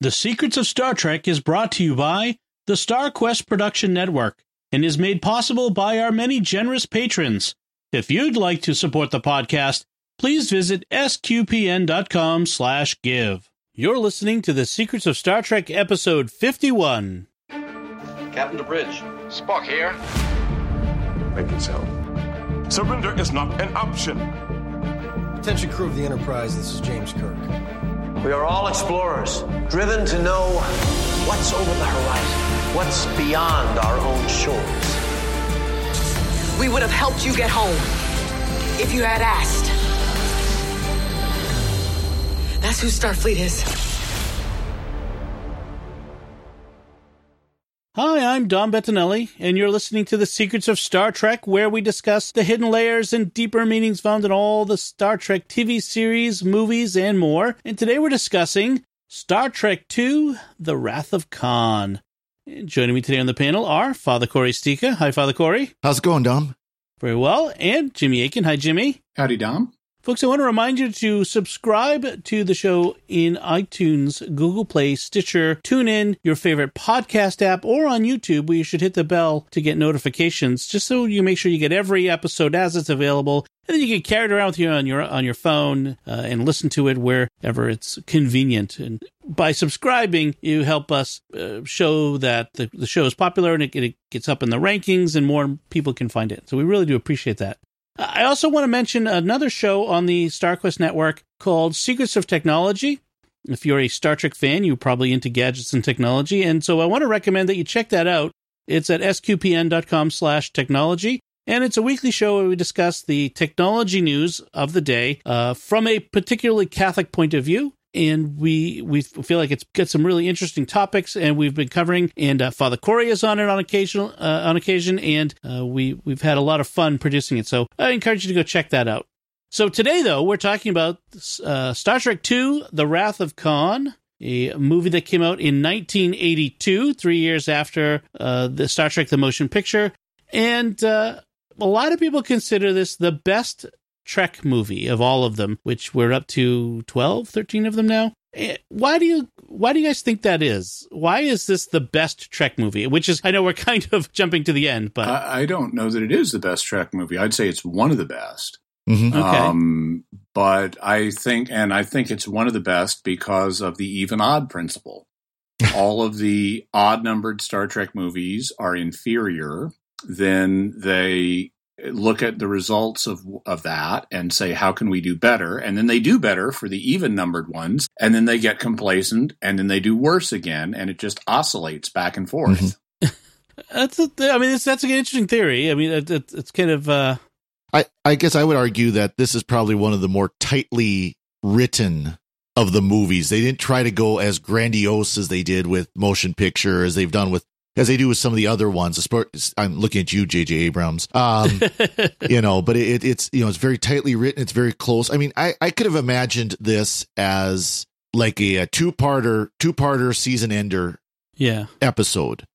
The Secrets of Star Trek is brought to you by the StarQuest Production Network and is made possible by our many generous patrons. If you'd like to support the podcast, please visit sqpn.com slash give. You're listening to The Secrets of Star Trek episode 51. Captain to bridge. Spock here. Make it so. Surrender is not an option. Attention crew of the Enterprise, this is James Kirk. We are all explorers, driven to know what's over the horizon, what's beyond our own shores. We would have helped you get home if you had asked. That's who Starfleet is. Hi, I'm Dom Bettinelli, and you're listening to The Secrets of Star Trek, where we discuss the hidden layers and deeper meanings found in all the Star Trek TV series, movies, and more. And today we're discussing Star Trek II The Wrath of Khan. And joining me today on the panel are Father Cory Sticha. Hi, Father Corey. How's it going, Dom? Very well. And Jimmy Akin. Hi, Jimmy. Howdy, Dom. Folks, I want to remind you to subscribe to the show in iTunes, Google Play, Stitcher, TuneIn, your favorite podcast app, or on YouTube, where you should hit the bell to get notifications, just so you make sure you get every episode as it's available. And then you can carry it around with you on your on your phone uh, and listen to it wherever it's convenient. And by subscribing, you help us uh, show that the, the show is popular and it, it gets up in the rankings, and more people can find it. So we really do appreciate that. I also want to mention another show on the StarQuest network called Secrets of Technology. If you're a Star Trek fan, you're probably into gadgets and technology. And so I want to recommend that you check that out. It's at sqpn.com slash technology. And it's a weekly show where we discuss the technology news of the day uh, from a particularly Catholic point of view and we we feel like it's got some really interesting topics, and we've been covering. And uh, Father Cory is on it on occasion, uh, on occasion, and uh, we we've had a lot of fun producing it. So I encourage you to go check that out. So today, though, we're talking about uh, Star Trek II: The Wrath of Khan. A movie that came out in 1982, three years after uh, the Star Trek: The Motion Picture, and uh, a lot of people consider this the best Trek movie of all of them, which we're up to 12, 13 of them now. Eh, why do you why do you guys think that is? Why is this the best Trek movie? Which is I know we're kind of jumping to the end, but I, I don't know that it is the best Trek movie. I'd say it's one of the best. Mm-hmm. Okay. Um, but I think, and I think it's one of the best because of the even odd principle. All of the odd numbered Star Trek movies are inferior. Then they look at the results of of that and say how can we do better and then they do better for the even numbered ones and then they get complacent and then they do worse again and it just oscillates back and forth Mhm. that's a, I mean it's, that's an interesting theory. I mean it, it, it's kind of uh, I, I guess I would argue that this is probably one of the more tightly written of the movies. They didn't try to go as grandiose as they did with motion picture, as they've done with, as they do with some of the other ones. I'm looking at you, J.J. Abrams. Um, you know, but it, it's, you know, it's very tightly written. It's very close. I mean, I, I could have imagined this as like a, a two parter, two parter season ender yeah. episode.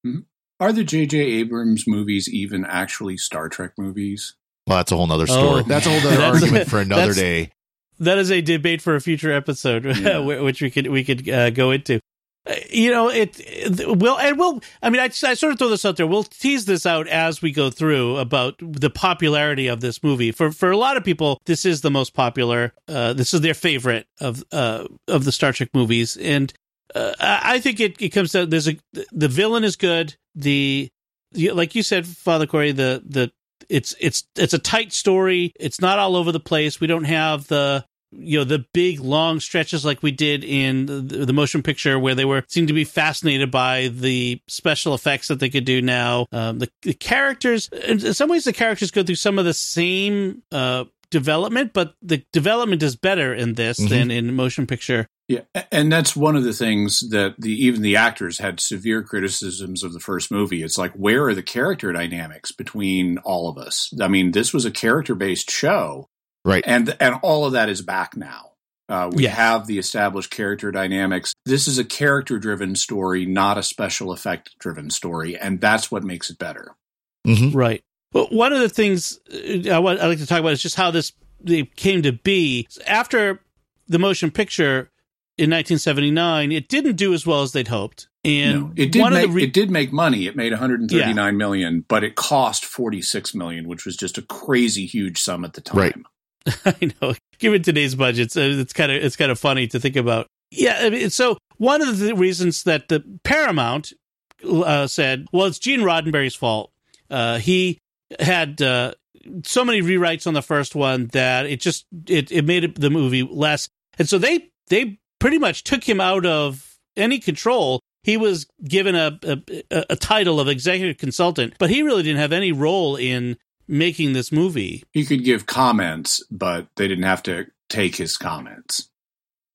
are the jj abrams movies even actually star trek movies Well, that's a whole nother story. Oh, that's a whole other argument for another day. That is a debate for a future episode, Yeah. which we could we could uh, go into. Uh, You know, it, will and we'll. I mean, I, I sort of throw this out there. We'll tease this out as we go through about the popularity of this movie. For for a lot of people, this is the most popular. Uh, this is their favorite of uh, of the Star Trek movies, and uh, I think it, it comes down. There's a the villain is good. The like you said, Father Cory, the the it's it's it's a tight story. It's not all over the place. We don't have the you know the big long stretches like we did in the, the motion picture where they were seemed to be fascinated by the special effects that they could do now um, the, the characters in some ways the characters go through some of the same uh, development but the development is better in this Mhm. than in motion picture Yeah, and that's one of the things that the even the actors had severe criticisms of the first movie. It's like where are the character dynamics between all of us? I mean, this was a character based show, Right. and and all of that is back now. Uh, we Yeah. have the established character dynamics. This is a character driven story, not a special effect driven story, and that's what makes it better. hmm Right. Well, one of the things uh, I want, I'd like to talk about is just how this came to be. After the motion picture, in 1979, it didn't do as well as they'd hoped. And No, it did one make of the re- it did make money. It made 139 million, but it cost 46 million, which was just a crazy huge sum at the time. Right. I know. Given today's budgets, uh, it's kind of it's kind of funny to think about. Yeah. I mean, so one of the reasons that the Paramount uh, said, well, it's Gene Roddenberry's fault. Uh, he had uh, so many rewrites on the first one that it just it it made the movie less, and so they they pretty much took him out of any control. He was given a, a a title of executive consultant, but he really didn't have any role in making this movie. He could give comments, but they didn't have to take his comments.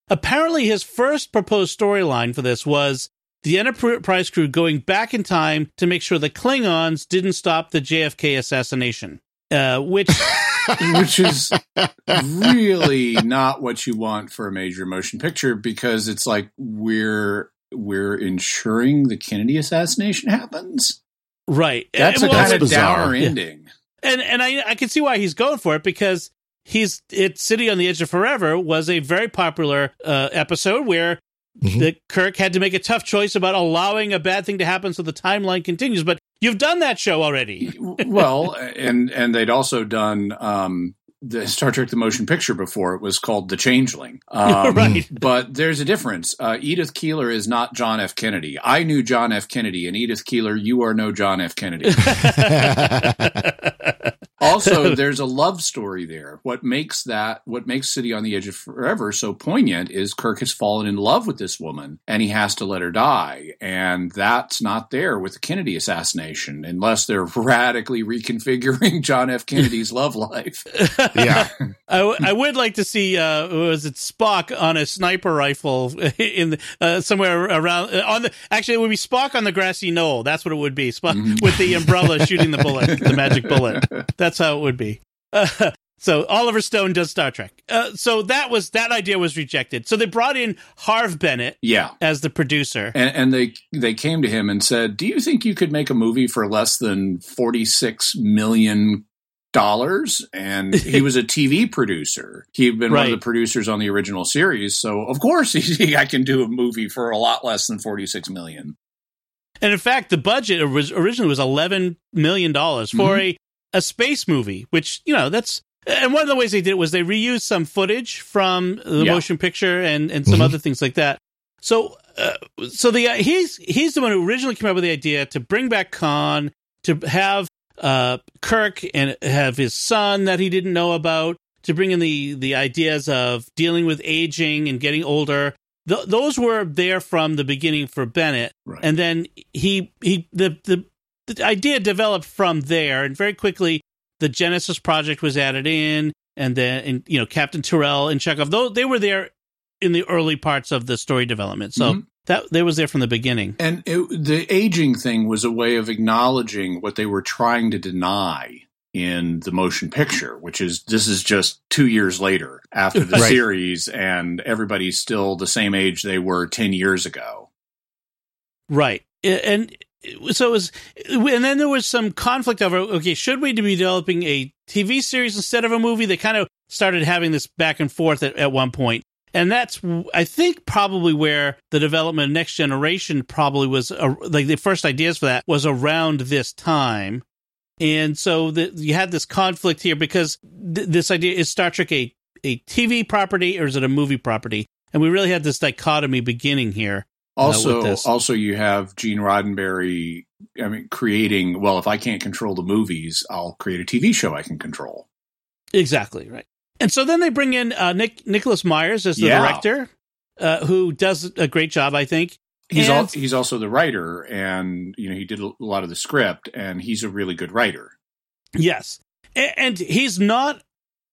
Apparently, his first proposed storyline for this was the Enterprise crew going back in time to make sure the Klingons didn't stop the JFK assassination, uh, which which is really not what you want for a major motion picture because it's like we're we're ensuring the Kennedy assassination happens. right That's Uh, a well, kind of bizarre. downer Yeah. Ending. and and I I can see why he's going for it because he's it City on the Edge of Forever was a very popular uh, episode where Mhm. the Kirk had to make a tough choice about allowing a bad thing to happen so the timeline continues. But you've done that show already. well, and and they'd also done um, the Star Trek: The Motion Picture before. It was called The Changeling. Um, Right. But there's a difference. Uh, Edith Keeler is not John F. Kennedy. I knew John F. Kennedy, and Edith Keeler, you are no John F. Kennedy. also, there's a love story there. What makes that, what makes City on the Edge of Forever so poignant is Kirk has fallen in love with this woman and he has to let her die. And that's not there with the Kennedy assassination unless they're radically reconfiguring John F. Kennedy's love life. yeah. I, w- I would like to see uh was it Spock on a sniper rifle in the, uh, somewhere around uh, on the actually it would be Spock on the grassy knoll that's what it would be Spock with the umbrella shooting the bullet the magic bullet that's how it would be uh, so Oliver Stone does Star Trek uh, so that was that idea was rejected so they brought in Harve Bennett Yeah. as the producer And, and they they came to him and said, "Do you think you could make a movie for less than forty six million dollars?" And he was a TV producer. He'd been one of the producers on the original series, so of course he, I can do a movie for a lot less than forty six million. and in fact the budget was originally was 11 million dollars for a a space movie which you know that's and one of the ways they did it was they reused some footage from the Yeah. motion picture and and some Mhm. other things like that so uh, so the uh, he's he's the one who originally came up with the idea to bring back Khan to have uh Kirk and have his son that he didn't know about to bring in the the ideas of dealing with aging and getting older Th- those were there from the beginning for Bennett Right. and then he he the, the the idea developed from there and very quickly the genesis project was added in and then and you know captain Terrell and Chekov though they were there in the early parts of the story development so Mhm. that they was there from the beginning And it, the aging thing was a way of acknowledging what they were trying to deny in the motion picture, which is this is just two years later after the Right. series, and everybody's still the same age they were 10 years ago. right and so it was and then there was some conflict over okay should we be developing a tv series instead of a movie? They kind of started having this back and forth at, at one point. And that's i think probably where the development of next generation probably was like the first ideas for that was around this time. And so the, you had this conflict here because th- this idea is star trek a, a tv property or is it a movie property? And we really had this dichotomy beginning here Also, also you have Gene Roddenberry. I mean, creating. Well, if I can't control the movies, I'll create a TV show I can control. Exactly right. And so then they bring in uh, Nick Nicholas Myers as the Yeah. director, uh, who does a great job, I think. He's And- al- he's also the writer, and you know he did a lot of the script, and he's a really good writer. Yes, and he's not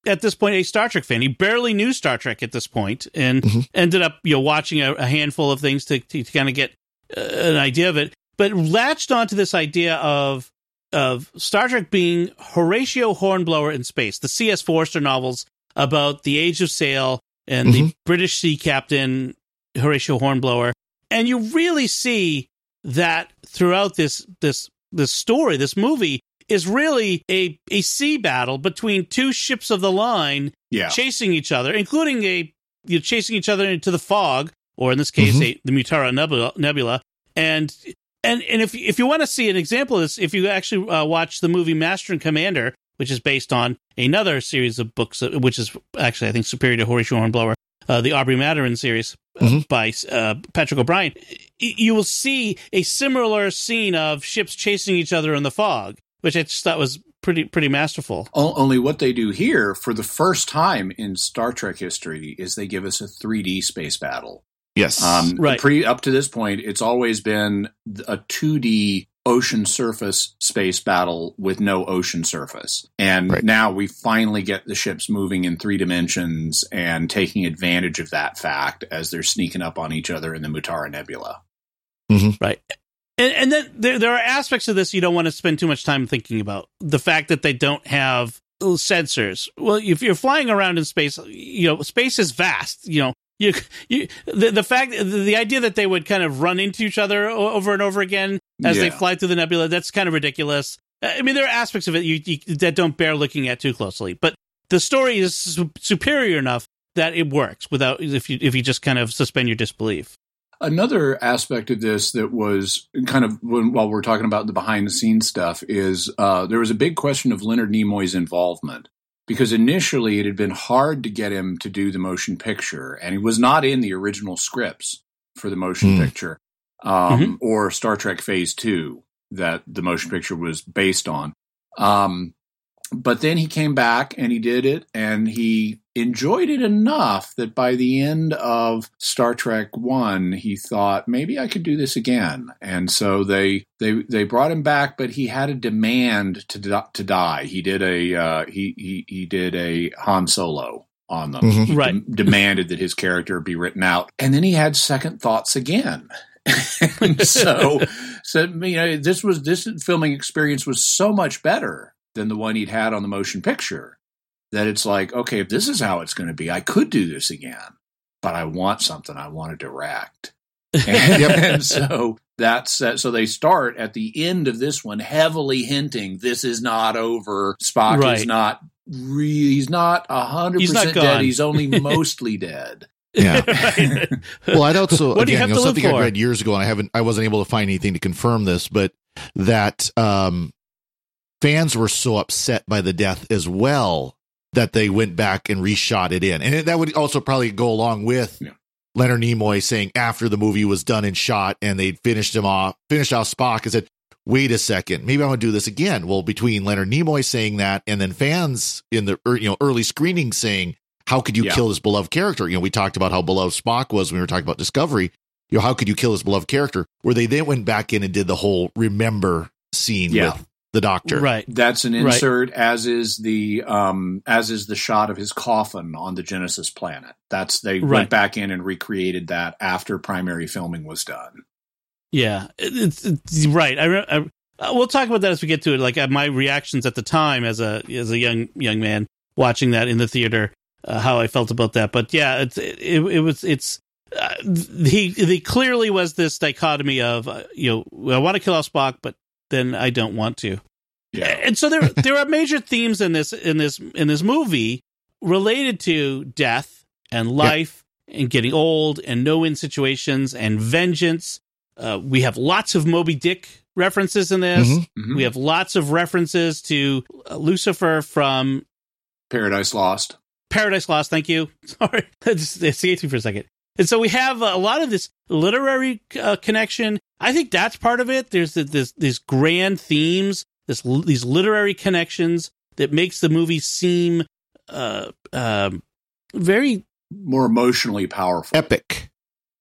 at this point a Star Trek fan. He barely knew Star Trek at this point, and Mhm. ended up you know watching a, a handful of things to to, kind of get uh, an idea of it. But latched onto this idea of of Star Trek being Horatio Hornblower in space, the C.S. Forester novels about the Age of Sail and the British sea captain Horatio Hornblower, and you really see that throughout this this this story, this movie is really a a sea battle between two ships of the line Yeah, chasing each other, including a you know, chasing each other into the fog or in this case, a, the Mutara Nebula, Nebula. And and and if if you want to see an example of this, if you actually uh, watch the movie Master and Commander, which is based on another series of books, uh, which is actually I think superior to Horatio Hornblower, uh, the Aubrey Maturin series uh, by uh, Patrick O'Brian, y- you will see a similar scene of ships chasing each other in the fog, which I just thought was pretty pretty masterful. O- Only what they do here for the first time in Star Trek history is they give us a 3D space battle. Yes. Um, Right. Pre up to this point, it's always been a 2D ocean surface space battle with no ocean surface, and Right. now we finally get the ships moving in three dimensions and taking advantage of that fact as they're sneaking up on each other in the Mutara Nebula. Right. And, and then there, there are aspects of this you don't want to spend too much time thinking about. The fact that they don't have sensors. Well, if you're flying around in space, you know, space is vast. You know, you, you, the, the fact, the, the idea that they would kind of run into each other over and over again as they fly through the nebula, that's kind of ridiculous. I mean, there are aspects of it you, you, that don't bear looking at too closely, but the story is su- superior enough that it works without if you if you just kind of suspend your disbelief. Another aspect of this that was kind of when, while we're talking about the behind the scenes stuff is uh, there was a big question of Leonard Nimoy's involvement because initially it had been hard to get him to do the motion picture, and he was not in the original scripts for the motion Hmm. picture um, or Star Trek Phase Two that the motion picture was based on. Um, but then he came back and he did it, and he enjoyed it enough that by the end of Star Trek One, he thought maybe I could do this again, and so they they they brought him back, but he had a demand to to die. He did a uh, he he he did a Han Solo on them. Mhm. He Right. dem- demanded that his character be written out, and then he had second thoughts again. and so, so you know, this was this filming experience was so much better than the one he'd had on the motion picture that it's like, okay, if this is how it's going to be, I could do this again, but I want something I want to direct. And, and so that's uh, so they start at the end of this one heavily hinting this is not over. Spock is not re- he's not a hundred He's not percent dead. He's only mostly dead. yeah. Right. Well, I'd also What do you again, have you know, to something I read years ago, and I haven't, I wasn't able to find anything to confirm this, but that um, fans were so upset by the death as well that they went back and reshot it in, and it, that would also probably go along with Yeah. Leonard Nimoy saying after the movie was done and shot, and they'd finished him off, finished off Spock, and said. Wait a second. Maybe I want to do this again. Well, between Leonard Nimoy saying that and then fans in the you know early screening saying, "How could you Yeah. kill this beloved character?" You know, we talked about how beloved Spock was when we were talking about Discovery you know, how could you kill his beloved character? Where they then went back in and did the whole remember scene Yeah. with the doctor. right. That's an Right. insert, as is the um, as is the shot of his coffin on the Genesis planet. That's they Right. went back in and recreated that after primary filming was done. Yeah, it's, it's right. I, re- I uh, we'll talk about that as we get to it. Like uh, my reactions at the time as a as a young young man watching that in the theater, uh, how I felt about that. But yeah, it's it, it was it's uh, he he clearly was this dichotomy of uh, you know I want to kill off Spock, but then I don't want to. Yeah, And so there there are major themes in this in this in this movie related to death and life and getting old and no win situations and vengeance. Uh, we have lots of Moby Dick references in this. Mhm. Mhm. We have lots of references to uh, Lucifer from Paradise Lost. Paradise Lost. Thank you. Sorry, it just escaped me for a second. And so we have a lot of this literary uh, connection. I think that's part of it. There's the, this these grand themes, this these literary connections that makes the movie seem uh, um, very More emotionally powerful. Epic.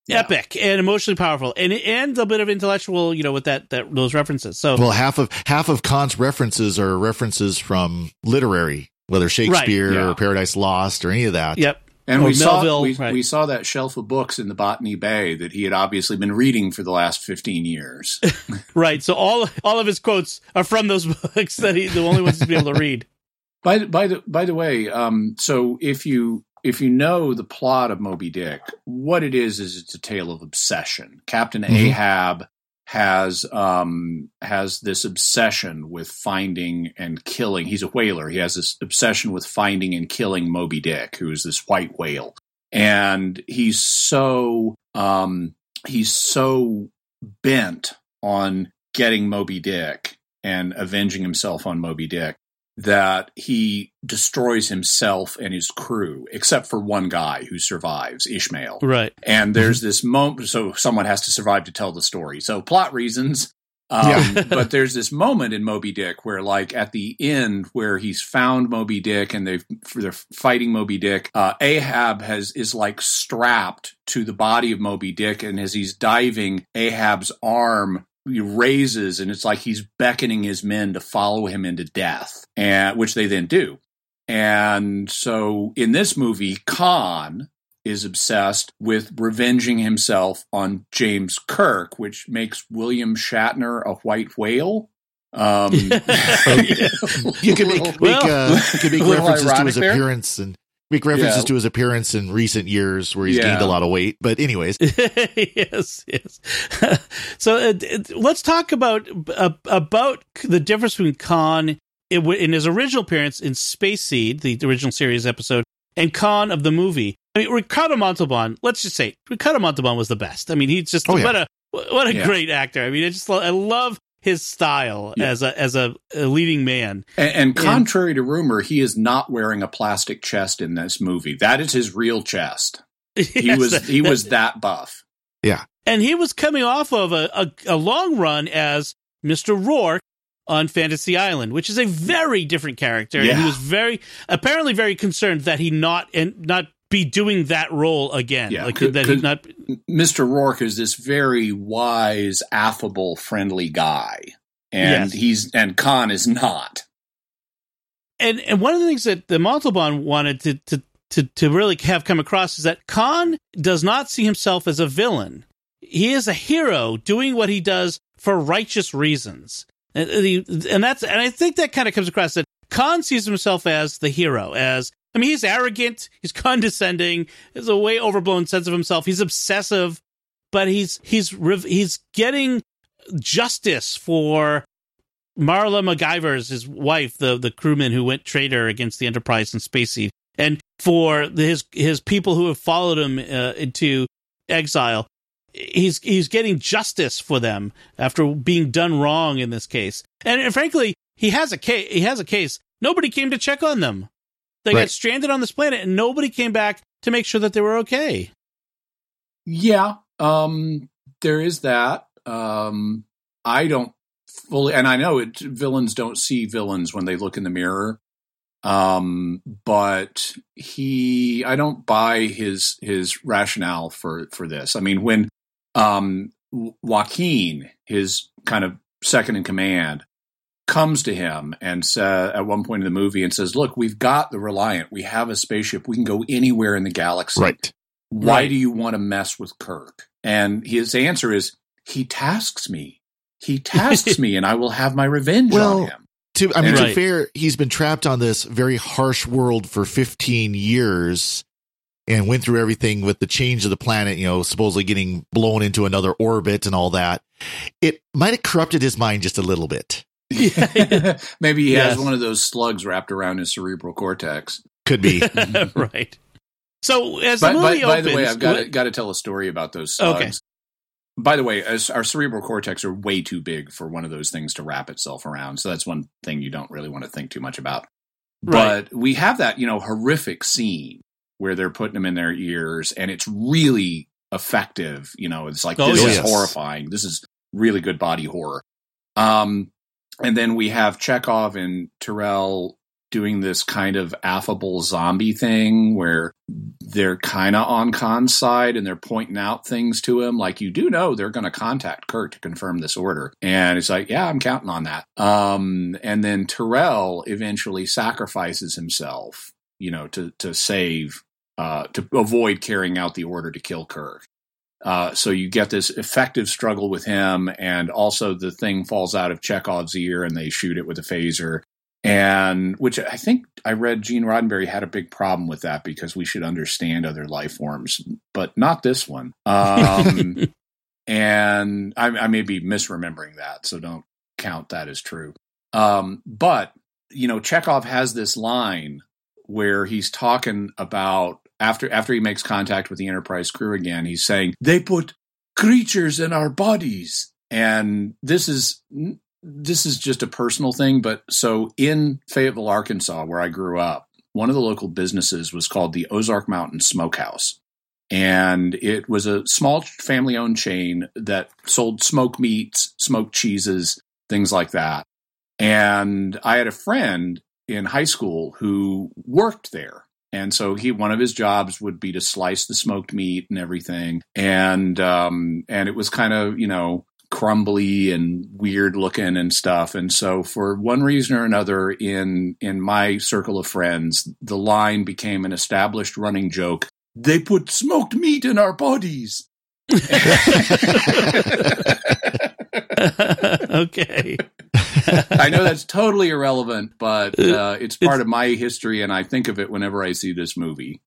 Yeah. epic and emotionally powerful, and and a bit of intellectual, you know, with that that those references. So Well, half of half of Khan's references are references from literary, whether Shakespeare yeah. or Paradise Lost or any of that. yep, And Or we saw we, right. we saw that shelf of books in the Botany Bay that he had obviously been reading for the last fifteen years. right. So all all of his quotes are from those books that he the only ones he's been able to read. by the, by the by the way, um, so if you if you know the plot of Moby Dick, what it is is it's a tale of obsession. Captain Mhm. Ahab has um has this obsession with finding and killing. He's a whaler. He has this obsession with finding and killing Moby Dick, who is this white whale. And he's so um, he's so bent on getting Moby Dick and avenging himself on Moby Dick that he destroys himself and his crew, except for one guy who survives, Ishmael. Right. And there's this moment, so someone has to survive to tell the story. So plot reasons. Um, Yeah. but there's this moment in Moby Dick where, like, at the end, where he's found Moby Dick and they've they're fighting Moby Dick. Uh, Ahab has is like strapped to the body of Moby Dick, and as he's diving, Ahab's arm raises, and it's like he's beckoning his men to follow him into death, and which they then do. And so in this movie, Khan is obsessed with revenging himself on James Kirk, which makes William Shatner a white whale. Um, You can make, make, Well, uh, you can make references to his there. appearance and make references Yeah. to his appearance in recent years where he's Yeah. gained a lot of weight. But anyways, yes, yes. so uh, it- let's talk about uh, about the difference between Khan in in his original appearance in Space Seed, the original series episode, and Khan of the movie. I mean, Ricardo Montalban. Let's just say Ricardo Montalban was the best. I mean, he's just Oh, yeah. what a what a Yeah. great actor. I mean, I just lo- I love his style Yeah. as a as a, a leading man. and, and contrary to rumor, he is not wearing a plastic chest in this movie. That is his real chest. He was that- he was that buff. Yeah. And he was coming off of a, a, a long run as Mr. Rourke on Fantasy Island, which is a very different character. And he was very apparently very concerned that he not and not be doing that role again. Yeah, like could- that could- not Mr. Rourke is this very wise, affable, friendly guy, and Yes. he's and Khan is not. and and one of the things that the Montalban wanted to to to to really have come across is that Khan does not see himself as a villain. He is a hero doing what he does for righteous reasons, and, and that's and I think that kind of comes across that Khan sees himself as the hero. As I mean, he's arrogant, he's condescending, has a way overblown sense of himself. He's obsessive, but he's he's he's getting justice for Marla McGivers his wife, the the crewman who went traitor against the Enterprise and Space Seed, and for his his people who have followed him uh, into exile. He's he's getting justice for them after being done wrong in this case, and, and frankly, he has a case. He has a case. Nobody came to check on them. They got stranded on this planet, and nobody came back to make sure that they were okay. Yeah, um, there is that. Um, I don't fully, and I know it, villains don't see villains when they look in the mirror. Um, but he, I don't buy his his rationale for for this. I mean, when um, Joaquin, his kind of second in command, comes to him and sa at one point in the movie and says, "Look, we've got the Reliant. We have a spaceship. We can go anywhere in the galaxy." right. why Right. do you want to mess with Kirk? And his answer is, he tasks me. He tasks me, and I will have my revenge Well, on him. To, I mean, Right. to fair, he's been trapped on this very harsh world for 15 years and went through everything with the change of the planet, you know, supposedly getting blown into another orbit and all that. It might have corrupted his mind just a little bit. Maybe he Yes. has one of those slugs wrapped around his cerebral cortex. Could be. right. So as By, the by, movie by opens, the way, I've got to, got to tell a story about those slugs. Okay. By the way, as our cerebral cortex are way too big for one of those things to wrap itself around. So that's one thing you don't really want to think too much about. Right. But we have that, you know, horrific scene where they're putting them in their ears and it's really effective. You know, it's like, Oh, this is horrifying. This is really good body horror. Um, and then we have Chekov and Terrell doing this kind of affable zombie thing where they're kind of on Khan's side and they're pointing out things to him. Like, you do know they're going to contact Kirk to confirm this order. And it's like, yeah, I'm counting on that. Um, and then Terrell eventually sacrifices himself, you know, to, to save, uh, to avoid carrying out the order to kill Kirk. Uh, so you get this effective struggle with him, and also the thing falls out of Chekov's ear, and they shoot it with a phaser. And which I think I read Gene Roddenberry had a big problem with that because we should understand other life forms, but not this one. Um, and I, I may be misremembering that, so don't count that as true. Um, but you know, Chekhov has this line where he's talking about after after he makes contact with the Enterprise crew again, he's saying they put creatures in our bodies, and this is this is just a personal thing. But so in Fayetteville, Arkansas, where I grew up, one of the local businesses was called the Ozark Mountain Smokehouse. And it was a small family owned chain that sold smoked meats, smoked cheeses, things like that. And I had a friend in high school who worked there. And so he, one of his jobs would be to slice the smoked meat and everything. And, um, and it was kind of, you know, crumbly and weird looking and stuff. And so for one reason or another in, in my circle of friends, the line became an established running joke. They put smoked meat in our bodies. okay. I know that's totally irrelevant, but uh, it's part of my history, and I think of it whenever I see this movie.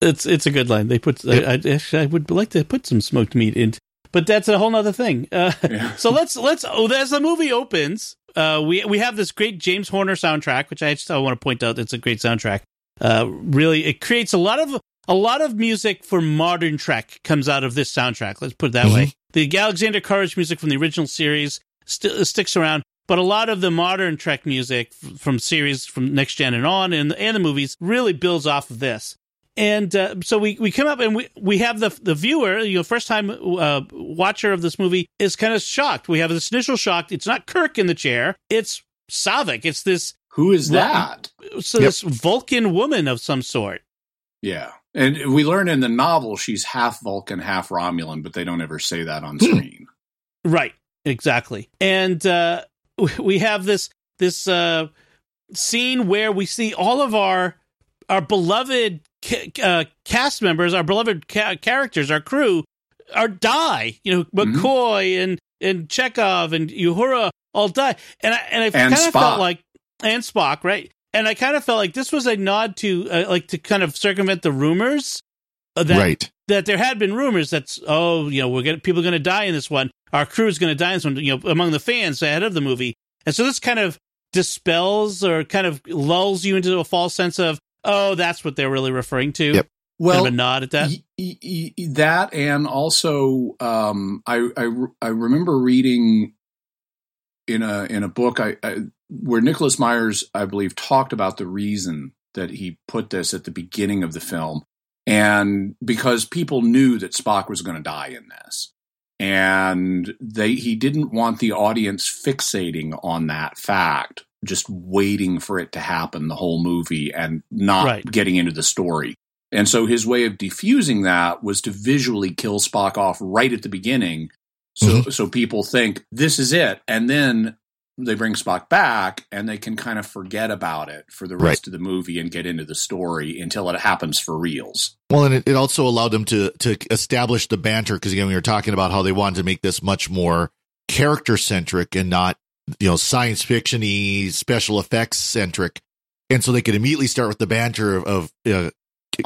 It's it's a good line. They put. I, I, actually, I would like to put some smoked meat in, but that's a whole other thing. Uh, Yeah. so let's let's. Oh, as the movie opens, uh, we we have this great James Horner soundtrack, which I just I want to point out. It's a great soundtrack. Uh, really, it creates a lot of a lot of music for modern Trek comes out of this soundtrack. Let's put it that way. The Alexander Courage music from the original series st- sticks around, but a lot of the modern Trek music f- from series from Next Gen and on, and and the movies really builds off of this. And uh, so we, we come up and we, we have the the viewer, you know, first time uh, watcher of this movie is kind of shocked. We have this initial shock. It's not Kirk in the chair. It's Saavik. It's this Who is Well, that? so this Vulcan woman of some sort. Yeah. And we learn in the novel she's half Vulcan, half Romulan, but they don't ever say that on screen. Right. Exactly. And uh, we have this this uh, scene where we see all of our our beloved ca- uh, cast members, our beloved ca- characters, our crew, are die. You know, Mhm. McCoy and and Chekov and Uhura all die. And I and I kind of felt like and Spock, right? And I kind of felt like this was a nod to uh, like to kind of circumvent the rumors uh, that right. That there had been rumors that oh you know we're gonna people are going to die in this one. Our crew is going to die in this one you know among the fans ahead of the movie. And so this kind of dispels or kind of lulls you into a false sense of oh that's what they're really referring to. Yep. Well, kind of a nod at that. y- y- y- that and also um, I, I re- I remember reading in a in a book I, I where Nicholas Myers I believe talked about the reason that he put this at the beginning of the film and because people knew that Spock was going to die in this and they he didn't want the audience fixating on that fact just waiting for it to happen the whole movie and not Right. getting into the story and so his way of defusing that was to visually kill Spock off right at the beginning. So mm-hmm. so people think this is it. And then they bring Spock back and they can kind of forget about it for the rest of the movie and get into the story until it happens for reals. Well, and it, it also allowed them to to establish the banter because again, we were talking about how they wanted to make this much more character centric and not you know science fictiony special effects centric, and so they could immediately start with the banter of, of uh,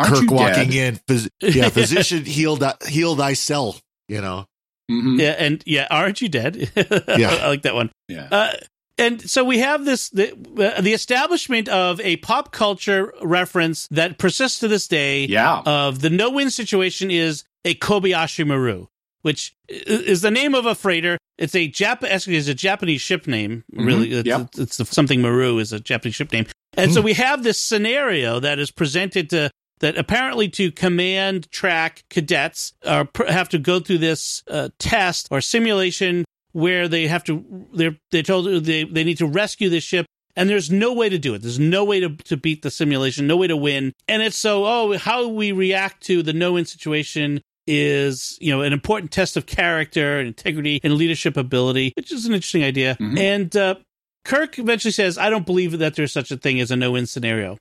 Kirk walking dead? in, phys- yeah, physician heal thy, heal thyself, you know. Mhm. yeah and yeah aren't you dead Yeah. i like that one Yeah. Uh, and so we have this the, uh, the establishment of a pop culture reference that persists to this day. yeah. Of the no win situation is a Kobayashi Maru, which is the name of a freighter. It's a Jap is a Japanese ship name. Really, it's, yep. it's the, something Maru is a Japanese ship name. And so we have this scenario that is presented to that apparently to command track cadets uh, pr- have to go through this uh, test or simulation where they have to they're they're told they they need to rescue this ship and there's no way to do it. There's no way to, to beat the simulation no way to win. And it's so oh how we react to the no win situation is you know an important test of character and integrity and leadership ability which is an interesting idea. Mhm. and uh, kirk eventually says i don't believe that there's such a thing as a no win scenario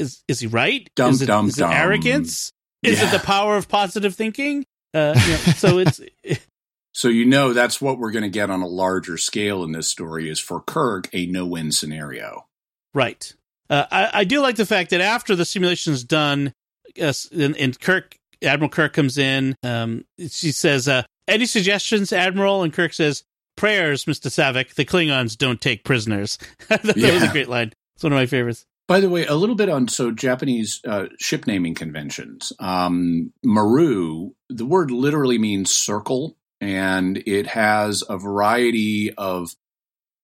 is is he right Dom, is it, dum, is it arrogance is Yeah. it the power of positive thinking uh, you know, so it's So you know that's what we're going to get on a larger scale in this story is for Kirk a no-win scenario. Right. Uh, I, I do like the fact that after the simulation is done, uh, and, and Kirk, Admiral Kirk comes in. Um, she says, uh, "Any suggestions, Admiral?" And Kirk says, "Prayers, Mister Saavik. The Klingons don't take prisoners." that was a great line. It's one of my favorites. By the way, a little bit on so Japanese uh, ship naming conventions. Um, Maru, the word literally means circle, and it has a variety of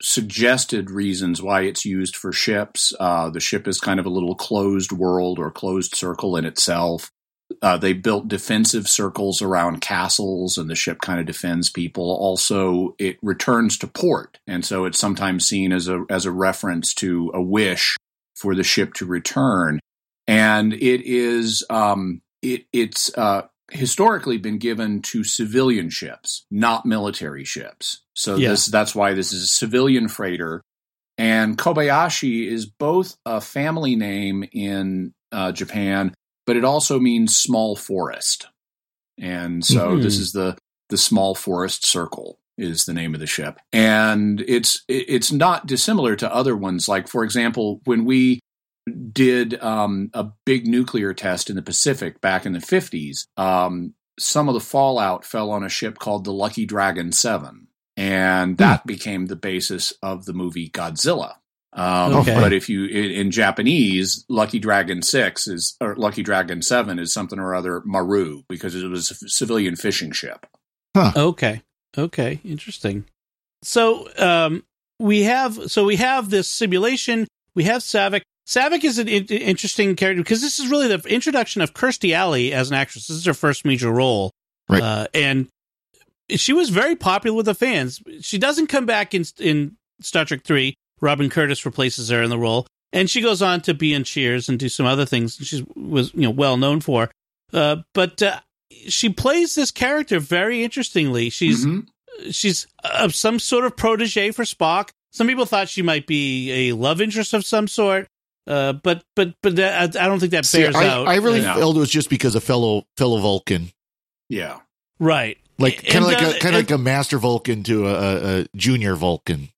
suggested reasons why it's used for ships. Uh, the ship is kind of a little closed world or closed circle in itself. Uh, they built defensive circles around castles, and the ship kind of defends people. Also, it returns to port, and so it's sometimes seen as a as a reference to a wish for the ship to return. And it is um, it it's uh, historically been given to civilian ships, not military ships. So Yeah. this that's why this is a civilian freighter. And Kobayashi is both a family name in uh, Japan, but it also means small forest. And so Mhm. this is the the small forest circle is the name of the ship. And it's it's not dissimilar to other ones. Like for example, when we did um, a big nuclear test in the Pacific back in the 50s, um, some of the fallout fell on a ship called the Lucky Dragon 7. And that became the basis of the movie Godzilla. Um, Okay. But if you, in, in Japanese, Lucky Dragon 6 is, or Lucky Dragon 7 is something or other Maru because it was a c- civilian fishing ship. Okay. Okay. Interesting. So um, we have so we have this simulation. We have Saavik. Saavik is an in- interesting character because this is really the introduction of Kirstie Alley as an actress. This is her first major role, Right. Uh, and she was very popular with the fans. She doesn't come back in in Star Trek Three. Robin Curtis replaces her in the role, and she goes on to be in Cheers and do some other things. She was you know well known for, uh, but uh, she plays this character very interestingly. She's Mhm. she's uh, some sort of protege for Spock. Some people thought she might be a love interest of some sort, uh, but but but that, I I don't think that See, bears I, out. I really Yeah. felt it was just because of fellow fellow Vulcan, Yeah. right, like kind of like uh, a kind of like a master Vulcan to a, a, a junior Vulcan.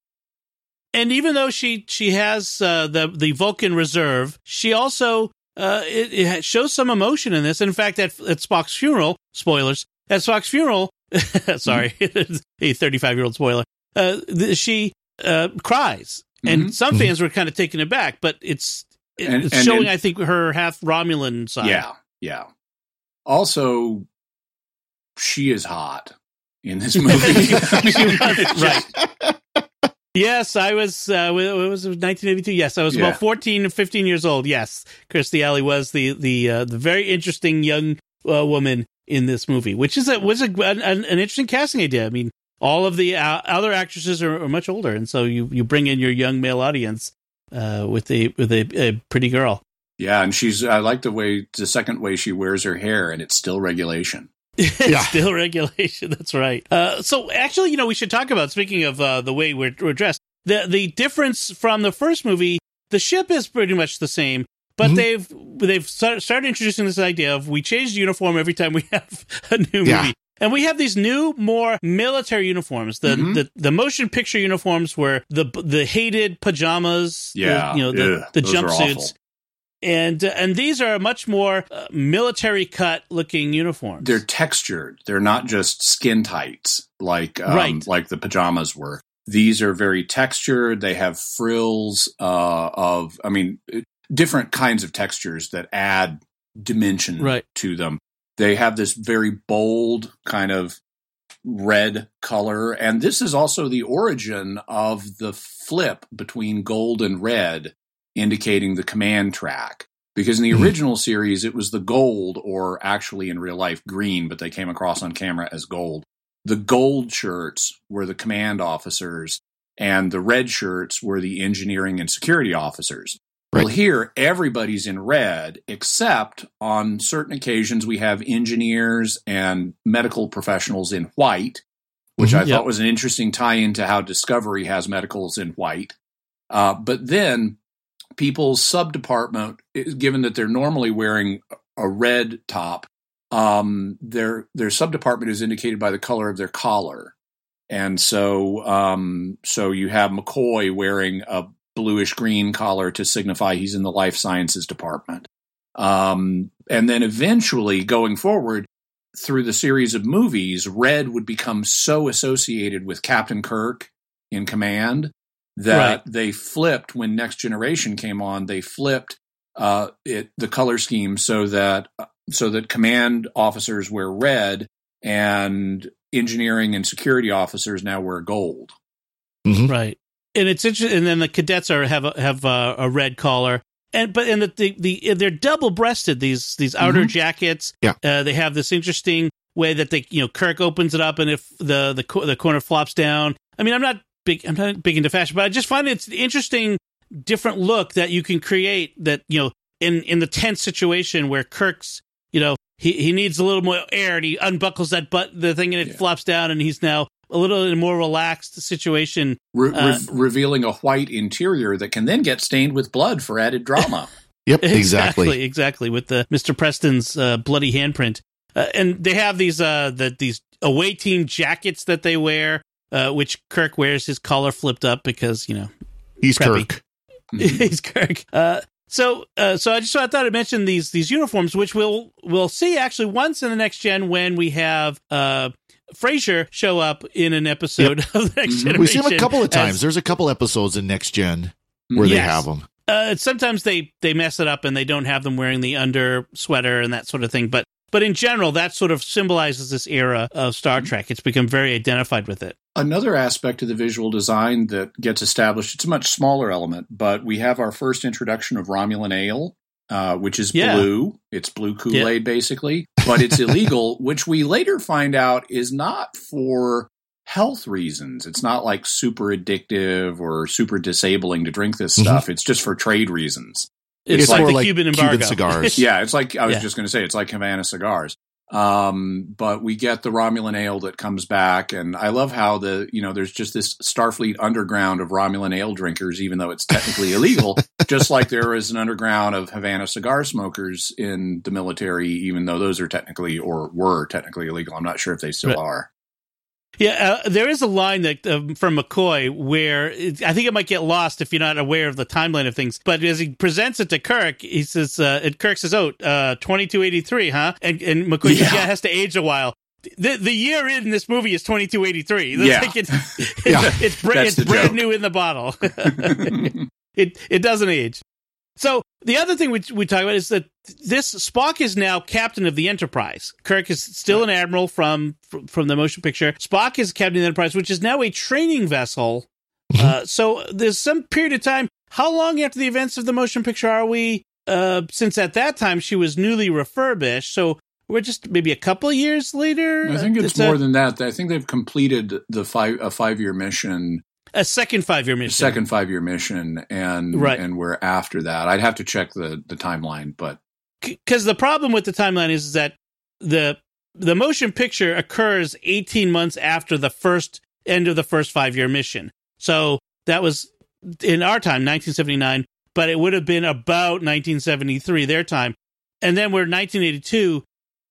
and even though she she has uh, the the Vulcan reserve, she also uh, it, it shows some emotion in this. In fact, at, at Spock's funeral, spoilers at Spock's funeral, sorry, a thirty five year old spoiler. Uh, th- she uh, cries, and Mhm. some Mhm. fans were kind of taken aback, but it's it- And- it's and- showing, and- I think, her half Romulan side. Yeah, yeah. Also, she is hot in this movie. I mean, She was, it's just- Yes, I was. Uh, it was 1982. Yes, I was Yeah. about 14 or 15 years old. Yes, Kirstie Alley was the the uh, the very interesting young uh, woman in this movie, which is a was a, an, an interesting casting idea. I mean, all of the uh, other actresses are, are much older, and so you you bring in your young male audience uh, with a with a, a pretty girl. Yeah, and she's. I like the way the second way she wears her hair, and it's still regulation. Yeah. Still regulation. That's right. Uh, so actually, you know, we should talk about speaking of uh, the way we're, we're dressed. The the difference from the first movie, the ship is pretty much the same, but Mhm. they've they've start, started introducing this idea of we change the uniform every time we have a new Yeah. movie. And we have these new, more military uniforms. The, Mhm. the the motion picture uniforms were the the hated pajamas. the- Yeah, you know the, the those are awful. jumpsuits, and uh, and these are much more uh, military cut looking uniforms. They're textured. They're not just skin tights like um, Right. like the pajamas were. These are very textured. They have frills uh, of, I mean, different kinds of textures that add dimension Right. to them. They have this very bold kind of red color, and this is also the origin of the flip between gold and red, indicating the command track. Because in the Mhm. original series, it was the gold, or actually in real life, green, but they came across on camera as gold. The gold shirts were the command officers, and the red shirts were the engineering and security officers. Well, here, everybody's in red, except on certain occasions, we have engineers and medical professionals in white, which I Mhm. Yep. thought was an interesting tie into how Discovery has medicals in white. Uh, but then people's subdepartment, given that they're normally wearing a red top, um, their their subdepartment is indicated by the color of their collar, and so um, so you have McCoy wearing a bluish green collar to signify he's in the life sciences department, um, and then eventually going forward through the series of movies, red would become so associated with Captain Kirk in command that Right. they flipped when Next Generation came on. They flipped uh, it the color scheme so that so that command officers wear red and engineering and security officers now wear gold. Right. And it's interesting. And then the cadets are have a, have a, a red collar. And but and the, the the they're double breasted these these outer jackets. Yeah. Uh, they have this interesting way that they you know Kirk opens it up and if the the the corner flops down. I mean I'm not big I'm not big into fashion, but I just find it's an interesting different look that you can create that you know in in the tense situation where Kirk's you know he he needs a little more air and he unbuckles that but the thing and it Yeah. flops down and he's now a little in a more relaxed situation Re- Uh, re- revealing a white interior that can then get stained with blood for added drama. Yep, exactly. exactly, with the Mr. Preston's uh, bloody handprint. Uh, and they have these uh the, these away team jackets that they wear, uh, which Kirk wears his collar flipped up because you know He's Preppy. Kirk. he's Kirk. Uh, so uh, so I just so I thought I'd mention these these uniforms, which we'll we'll see actually once in the next gen when we have uh Frasier show up in an episode of the next generation. We see him a couple of as- times. There's a couple episodes in Next Gen where they have them. Uh, sometimes they they mess it up and they don't have them wearing the under sweater and that sort of thing. But but in general, that sort of symbolizes this era of Star Trek. It's become very identified with it. Another aspect of the visual design that gets established, it's a much smaller element, but we have our first introduction of Romulan ale, uh, which is Yeah. blue. It's blue Kool Aid, basically, but it's illegal, which we later find out is not for health reasons. It's not like super addictive or super disabling to drink this Mhm. stuff. It's just for trade reasons. It's, It's like more the like Cuban Cuban cigars. Yeah, it's like I was Yeah. just going to say it's like Havana cigars. Um, but we get the Romulan ale that comes back, and I love how the you know there's just this Starfleet underground of Romulan ale drinkers, even though it's technically illegal. just like there is an underground of Havana cigar smokers in the military, even though those are technically or were technically illegal. I'm not sure if they still Right. are. Yeah, uh, there is a line that um, from McCoy where it, I think it might get lost if you're not aware of the timeline of things. But as he presents it to Kirk, he says, uh, and Kirk says, "Oh, uh, 2283, huh?" And and McCoy says, Yeah. "Yeah, has to age a while." The the year in this movie is 2283. That's Yeah. like it's, it's, Yeah. it's, bra- it's brand joke. new in the bottle. it it doesn't age. So the other thing we we talk about is that this Spock is now captain of the Enterprise. Kirk is still an admiral from from, from the motion picture. Spock is captain of the Enterprise, which is now a training vessel. Uh, so there's some period of time. How long after the events of the motion picture are we? Uh, since at that time she was newly refurbished, so we're just maybe a couple of years later. I think it's, a- more than that. I think they've completed the five a five year mission a second five year mission. second five year mission and Right. and we're after that i'd have to check the the timeline but because the problem with the timeline is, is that the the motion picture occurs 18 months after the first end of the first five year mission. So that was in our time, 1979, but it would have been about 1973 their time. And then we're 1982.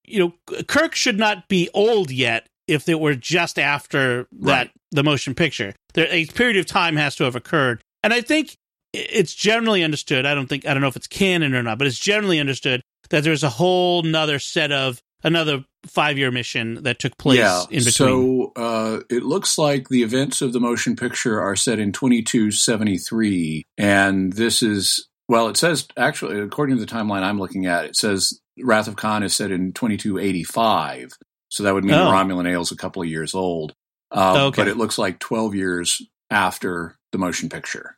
You know, Kirk should not be old yet if it were just after that Right. the motion picture. There a period of time has to have occurred, and I think it's generally understood. I don't think I don't know if it's canon or not, but it's generally understood that there's a whole nother set of another five year mission that took place yeah in between. so uh it looks like the events of the motion picture are set in 2273 and this is well it says actually according to the timeline i'm looking at it says wrath of khan is set in 2285 so that would mean Oh. romulan ale's a couple of years old um, Okay. but it looks like 12 years after the motion picture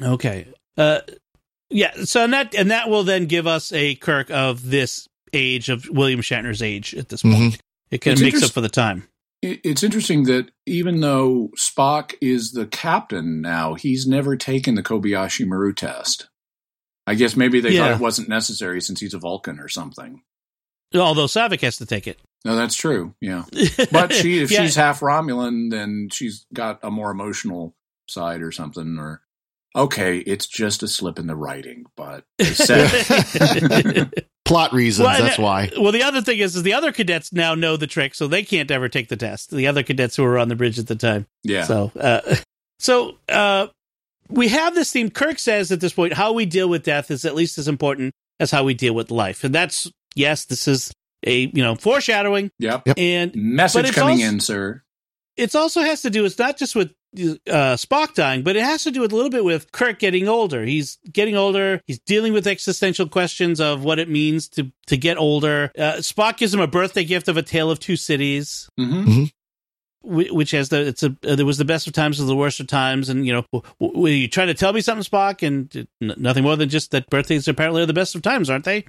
Okay. Uh, yeah. So and that and that will then give us a Kirk of this age of William Shatner's age at this point. Mhm. It kind of makes interest- up for the time. It's interesting that even though Spock is the captain now, he's never taken the Kobayashi Maru test. I guess maybe they Yeah. thought it wasn't necessary since he's a Vulcan or something. Although Saavik has to take it. No, that's true. Yeah, but she if Yeah. she's half Romulan, then she's got a more emotional side or something. Or okay, it's just a slip in the writing, but they said Plot reasons. Well, that's that- why. Well, the other thing is, is the other cadets now know the trick, so they can't ever take the test. The other cadets who were on the bridge at the time. yeah. So, uh, so uh, we have this theme. Kirk says at this point, how we deal with death is at least as important as how we deal with life, and that's yes, this is a you know foreshadowing, Yep. Yep. and Message coming also- in, sir. it also has to do. It's not just with uh, Spock dying, but it has to do with a little bit with Kirk getting older. He's getting older. He's dealing with existential questions of what it means to to get older. Uh, Spock gives him a birthday gift of a tale of two cities. hmm wh- which has the it's a uh, there was the best of times and the worst of times and you know w- w- were you trying to tell me something spock and uh, n- nothing more than just that birthdays apparently are the best of times aren't they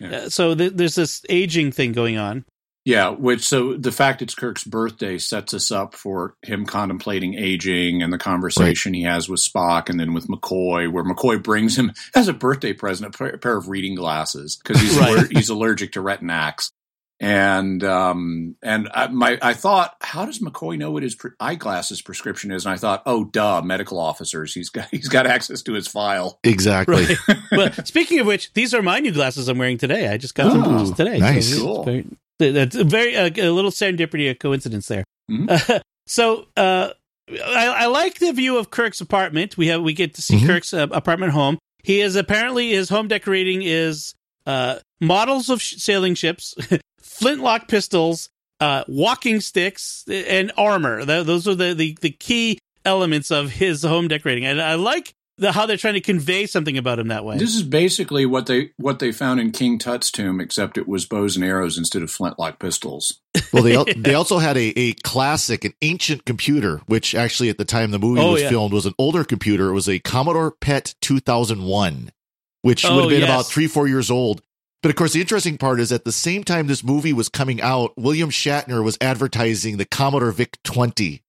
Yeah. uh, so th- there's this aging thing going on Yeah, which so the fact it's Kirk's birthday sets us up for him contemplating aging and the conversation he has with Spock and then with McCoy, where McCoy brings him as a birthday present a pair- a pair of reading glasses because he's Right. aller- he's allergic to retinax. And um and I, my I thought, how does McCoy know what his pre- eyeglasses prescription is? And I thought, oh, duh, medical officers. He's got he's got access to his file. Exactly. right well speaking of which these are my new glasses i'm wearing today i just got them just today nice. it's Cool. very, that's a very uh, a little serendipity a coincidence there Mhm. so uh I, I like the view of Kirk's apartment. We have we get to see Mhm. Kirk's uh, apartment home. He is apparently his home decorating is uh, models of sh- sailing ships, flintlock pistols, uh, walking sticks, and armor. Th- those are the, the the key elements of his home decorating. And I like the how they're trying to convey something about him that way. This is basically what they what they found in King Tut's tomb, except it was bows and arrows instead of flintlock pistols. Well, they al- they also had a, a classic, an ancient computer, which actually at the time the movie Oh, was yeah. filmed was an older computer. It was a Commodore PET 2001, which Oh, would have been yes. about three four years old. But of course, the interesting part is at the same time this movie was coming out, William Shatner was advertising the Commodore VIC 20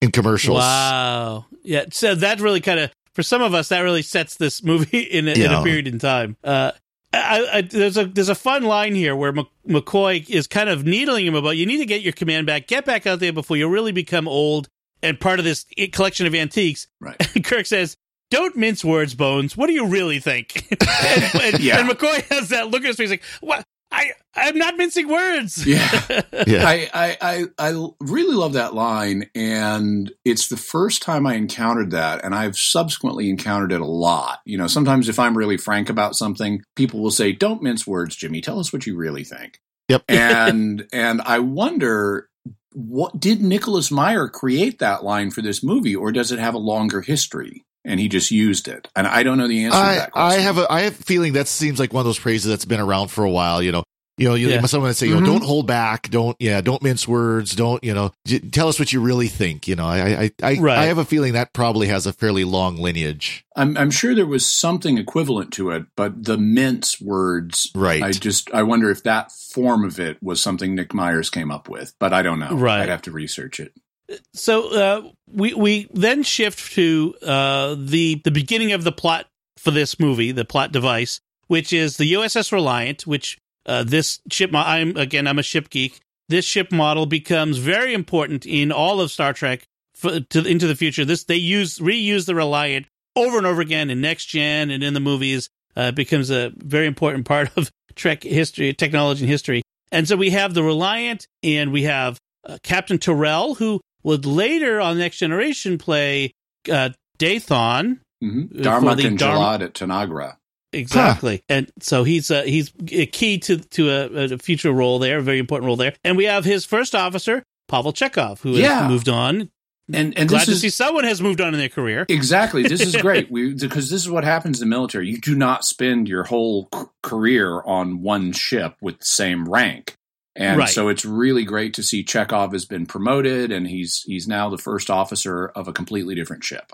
in commercials. Wow. Yeah. So that really kind of, for some of us, that really sets this movie in a, in a period in time. Uh, I, I, there's a there's a fun line here where McCoy is kind of needling him about you need to get your command back, get back out there before you really become old and part of this collection of antiques. Right. Kirk says, "Don't mince words, Bones. What do you really think?" and, and, Yeah. and McCoy has that look at his face like, "What? I I'm not mincing words." Yeah. Yeah. I, I, I, I really love that line, and it's the first time I encountered that, and I've subsequently encountered it a lot. You know, sometimes if I'm really frank about something, people will say, "Don't mince words, Jimmy. Tell us what you really think." Yep. and and I wonder, what did Nicholas Meyer create that line for this movie, or does it have a longer history? And he just used it, and I don't know the answer to I, that I have a I have a feeling that seems like one of those phrases that's been around for a while. You know, you know, you Yeah. someone would say, you Mhm. know, don't hold back, don't yeah, don't mince words, don't you know, j- tell us what you really think. You know, I I I, Right. I have a feeling that probably has a fairly long lineage. I'm, I'm sure there was something equivalent to it, but the mince words, Right. I just I wonder if that form of it was something Nick Myers came up with, but I don't know. Right. I'd have to research it. So uh, we we then shift to uh, the the beginning of the plot for this movie, the plot device, which is the USS Reliant, which uh, this ship. I'm again, I'm a ship geek. This ship model becomes very important in all of Star Trek for, to into the future. This they use reuse the Reliant over and over again in Next Gen and in the movies. Uh, becomes a very important part of Trek history, technology, and history. And so we have the Reliant, and we have uh, Captain Terrell, who would later on Next Generation play uh, Dathon. hmm Uh, Darmok and Dharma- Jalad at Tanagra. Exactly, and so he's uh, he's a key to to a, a future role there, a very important role there. And we have his first officer, Pavel Chekov, who Yeah. has moved on. And and Glad this to is see someone has moved on in their career. exactly this is great. We because this is what happens in the military. You do not spend your whole c- career on one ship with the same rank. And Right. so it's really great to see Chekov has been promoted and he's he's now the first officer of a completely different ship.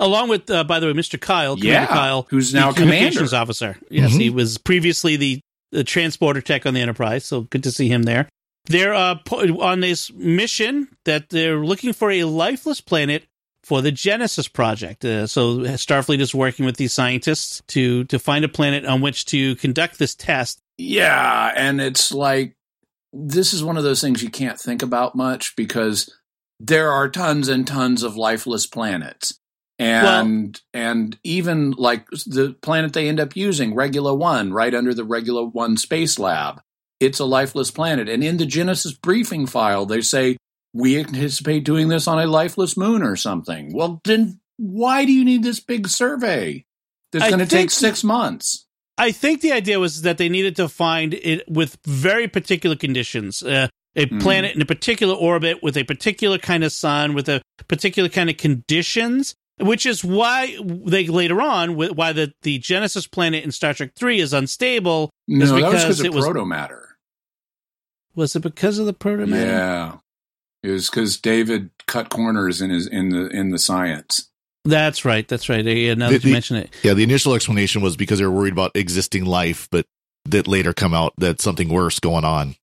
Along with, uh, by the way, Mr. Kyle, Commander Yeah, Kyle, who's now communications commander. officer. Yes, Mhm. he was previously the, the transporter tech on the Enterprise, so good to see him there. They're uh, on this mission that they're looking for a lifeless planet for the Genesis project. Uh, so Starfleet is working with these scientists to to find a planet on which to conduct this test. Yeah, and it's like this is one of those things you can't think about much because there are tons and tons of lifeless planets. And and even like the planet they end up using, Regula I, right under the Regula 1 space lab. It's a lifeless planet. And in the Genesis briefing file, they say we anticipate doing this on a lifeless moon or something. Well, then why do you need this big survey? That's going to take 6 months. I think the idea was that they needed to find it with very particular conditions. Uh, a planet in a particular orbit with a particular kind of sun with a particular kind of conditions which is why they later on why the, the genesis planet in star trek 3 is unstable No, is that was because because of proto matter. was it because of the proto matter Yeah, it was because David cut corners in his in the in the science. That's right that's right yeah, now The- that you the- mention it Yeah, the initial explanation was because they were worried about existing life, but that later come out that something worse going on.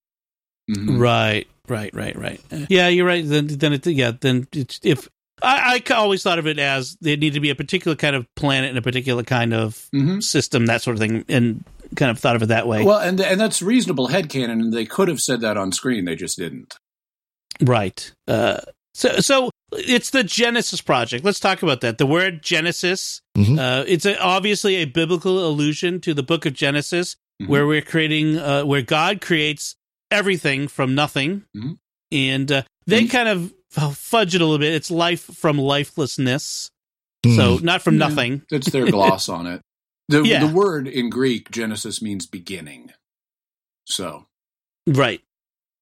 Mhm. Right, right, right, right. Yeah, you're right. Then, then it, yeah, then it's, if I, I always thought of it as there need to be a particular kind of planet and a particular kind of Mhm. system, that sort of thing, and kind of thought of it that way. Well, and and that's reasonable headcanon, and they could have said that on screen. They just didn't. right. Uh, so, so it's the Genesis project. Let's talk about that. The word Genesis. Mhm. Uh, it's a, obviously a biblical allusion to the Book of Genesis, Mhm. where we're creating, uh, where God creates everything from nothing, Mhm. and uh, they Mhm. kind of fudge it a little bit. It's life from lifelessness, so not from Yeah. nothing. That's their gloss on it. The Yeah. the word in Greek Genesis means beginning. So Right.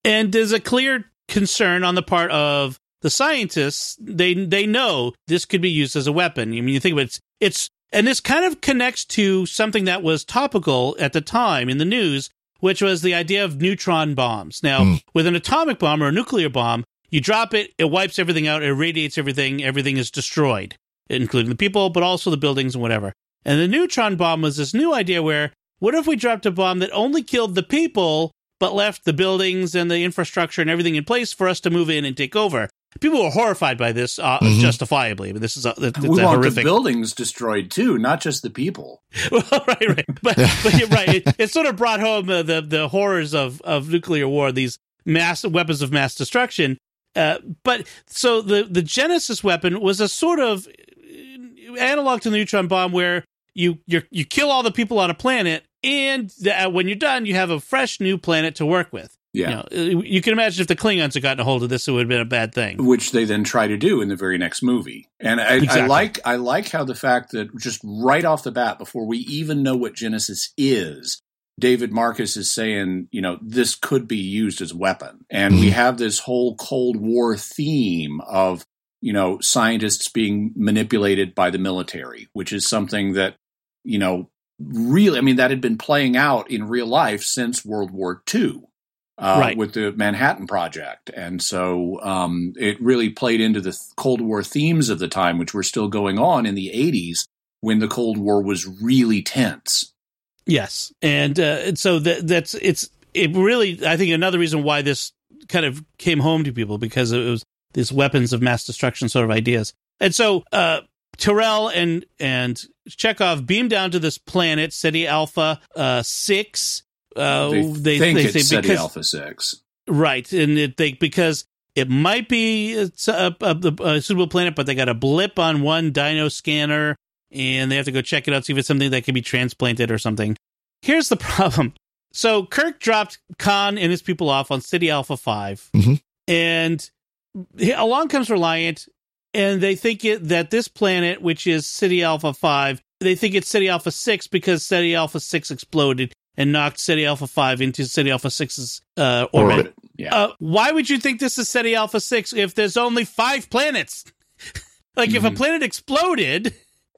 And there's a clear concern on the part of the scientists. They they know this could be used as a weapon. I mean, you think about it, it's it's and this kind of connects to something that was topical at the time in the news, which was the idea of neutron bombs. Now, Mm. with an atomic bomb or a nuclear bomb, you drop it, it wipes everything out, it irradiates everything, everything is destroyed, including the people, but also the buildings and whatever. And the neutron bomb was this new idea where what if we dropped a bomb that only killed the people but left the buildings and the infrastructure and everything in place for us to move in and take over? People were horrified by this, uh, Mhm. justifiably. But this is a, it's we a want the horrific. buildings destroyed too, not just the people. right, right. But, but you're right. It, it sort of brought home uh, the the horrors of of nuclear war. These mass weapons of mass destruction. Uh, but so the the Genesis weapon was a sort of uh, analog to the neutron bomb, where you you you kill all the people on a planet, and uh, when you're done, you have a fresh new planet to work with. Yeah. You, know, you can imagine if the Klingons had gotten a hold of this, it would have been a bad thing. which they then try to do in the very next movie. And I, I like I like how the fact that just right off the bat, before we even know what Genesis is, David Marcus is saying, you know, this could be used as a weapon, and we mm-hmm. have this whole Cold War theme of you know scientists being manipulated by the military, which is something that you know really, I mean, that had been playing out in real life since World War II uh, Right. with the Manhattan Project. And so um, it really played into the Cold War themes of the time, which were still going on in the 80s when the Cold War was really tense. Yes, and, uh, so that that's it's it really. I think another reason why this kind of came home to people because it was these weapons of mass destruction sort of ideas. And so uh, Terrell and and Chekov beam down to this planet, Ceti Alpha uh, Six. Uh, they, they think they it's say Ceti because Alpha 6. right, and it, they because it might be it's a, a, a suitable planet, but they got a blip on one dyno scanner, and they have to go check it out, see if it's something that can be transplanted or something. Here's the problem. So Kirk dropped Khan and his people off on Ceti Alpha 5 Mhm. and along comes Reliant, and they think it, that this planet, which is Ceti Alpha 5, they think it's Ceti Alpha 6 because Ceti Alpha 6 exploded and knocked Ceti Alpha 5 into Ceti Alpha 6's uh, orbit. Orbit. Yeah. Uh, why would you think this is Ceti Alpha 6 if there's only five planets? like, if a Mhm. planet exploded,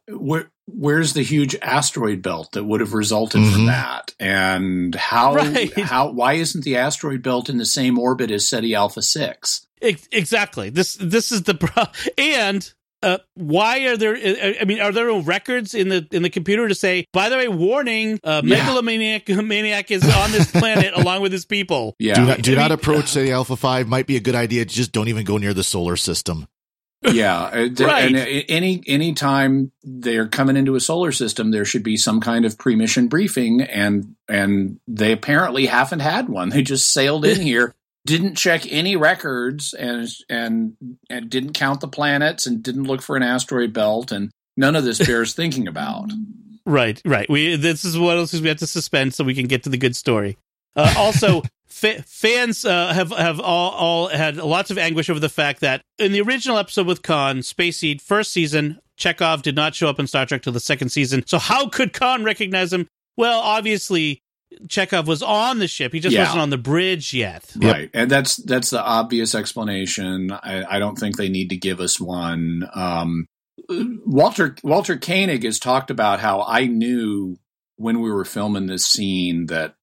Where, where's the huge asteroid belt that would have resulted from Mhm. that? And how, Right. how, why isn't the asteroid belt in the same orbit as Ceti Alpha 6? ex- exactly. This this is the pro- and uh, why are there? I mean, are there records in the in the computer to say, by the way, warning, uh, Yeah. megalomaniac maniac is on this planet along with his people? Yeah. Do not, do not mean- approach say Alpha Five. Might be a good idea. Just don't even go near the solar system. yeah, uh, Right. and uh, any any time they're coming into a solar system, there should be some kind of pre-mission briefing, and and they apparently haven't had one. They just sailed in here, didn't check any records, and and and didn't count the planets, and didn't look for an asteroid belt, and none of this bears thinking about. Right, right. We this is what else we have to suspend so we can get to the good story. Uh, also, fa- fans uh, have have all all had lots of anguish over the fact that in the original episode with Khan, Space Seed, first season, Chekov did not show up in Star Trek till the second season. So how could Khan recognize him? Well, obviously Chekov was on the ship. He just Yeah. wasn't on the bridge yet. Yep. Right, and that's that's the obvious explanation. I, I don't think they need to give us one. Um, Walter Walter Koenig has talked about how I knew when we were filming this scene that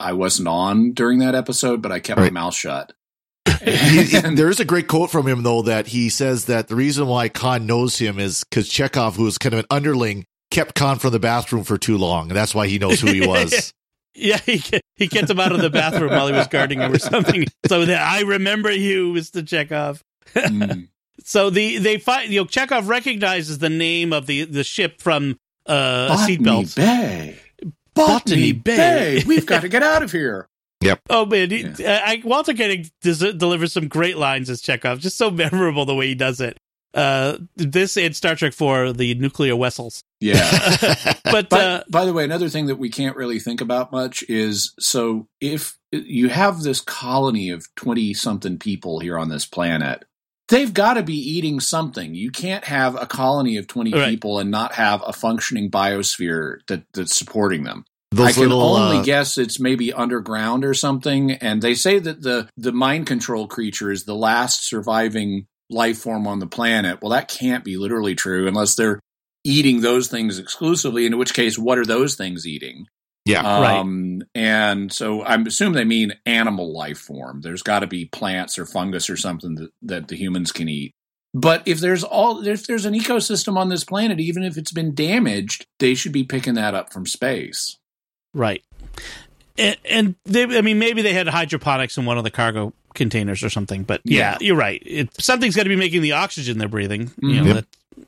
I wasn't on during that episode, but I kept Right. my mouth shut. He- he- And- there is a great quote from him though that he says that the reason why Khan knows him is because Chekov, who was kind of an underling, kept Khan from the bathroom for too long, and that's why he knows who he was. Yeah, he ke- he kept him out of the bathroom while he was guarding him or something. So that I remember you, Mister Chekov. Mm. So the they find you know Chekov recognizes the name of the the ship from uh, Botany seatbelt. Bay. Botany Bay. We've got to get out of here. Yep. Oh man, he, uh, I, Walter Koenig des- delivers some great lines as Chekov. Just so memorable the way he does it. Uh, this and Star Trek for the nuclear vessels. Yeah. But By, uh, by the way, another thing that we can't really think about much is so if you have this colony of 20 something people here on this planet, they've got to be eating something. You can't have a colony of 20 Right. people and not have a functioning biosphere that, that's supporting them. Those I can little, only uh, guess it's maybe underground or something. And they say that the, the mind control creature is the last surviving life form on the planet. Well, that can't be literally true unless they're eating those things exclusively, in which case, what are those things eating? yeah, Right. Um, And so I'm assuming they mean animal life form. There's got to be plants or fungus or something that, that the humans can eat. But if there's all if there's an ecosystem on this planet, even if it's been damaged, they should be picking that up from space. Right. And, and they, I mean, maybe they had hydroponics in one of the cargo containers or something, but yeah, Yeah. you're right. It, something's got to be making the oxygen they're breathing. You know, Mhm.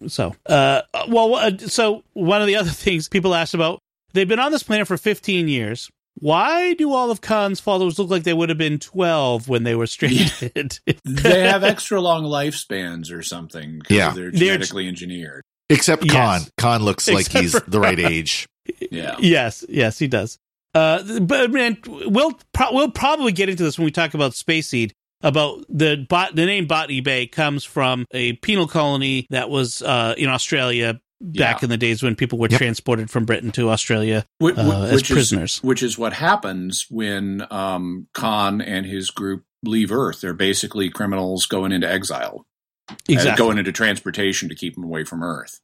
that, so, uh, well, uh, so one of the other things people asked about, they've been on this planet for 15 years. Why do all of Khan's followers look like they would have been 12 when they were stranded? They have extra long lifespans or something. 'cause Yeah. they're They're- genetically engineered. except Yes. Khan. Khan looks like he's for the right age. Yeah. Yes, yes, he does. Uh, but man, we'll pro- we'll probably get into this when we talk about Space Seed. About the bot, the name Botany Bay comes from a penal colony that was uh, in Australia back Yeah. in the days when people were Yep. transported from Britain to Australia Wh- wh- uh, as which prisoners. Is, which is what happens when um, Khan and his group leave Earth. They're basically criminals going into exile, uh, going into transportation to keep them away from Earth.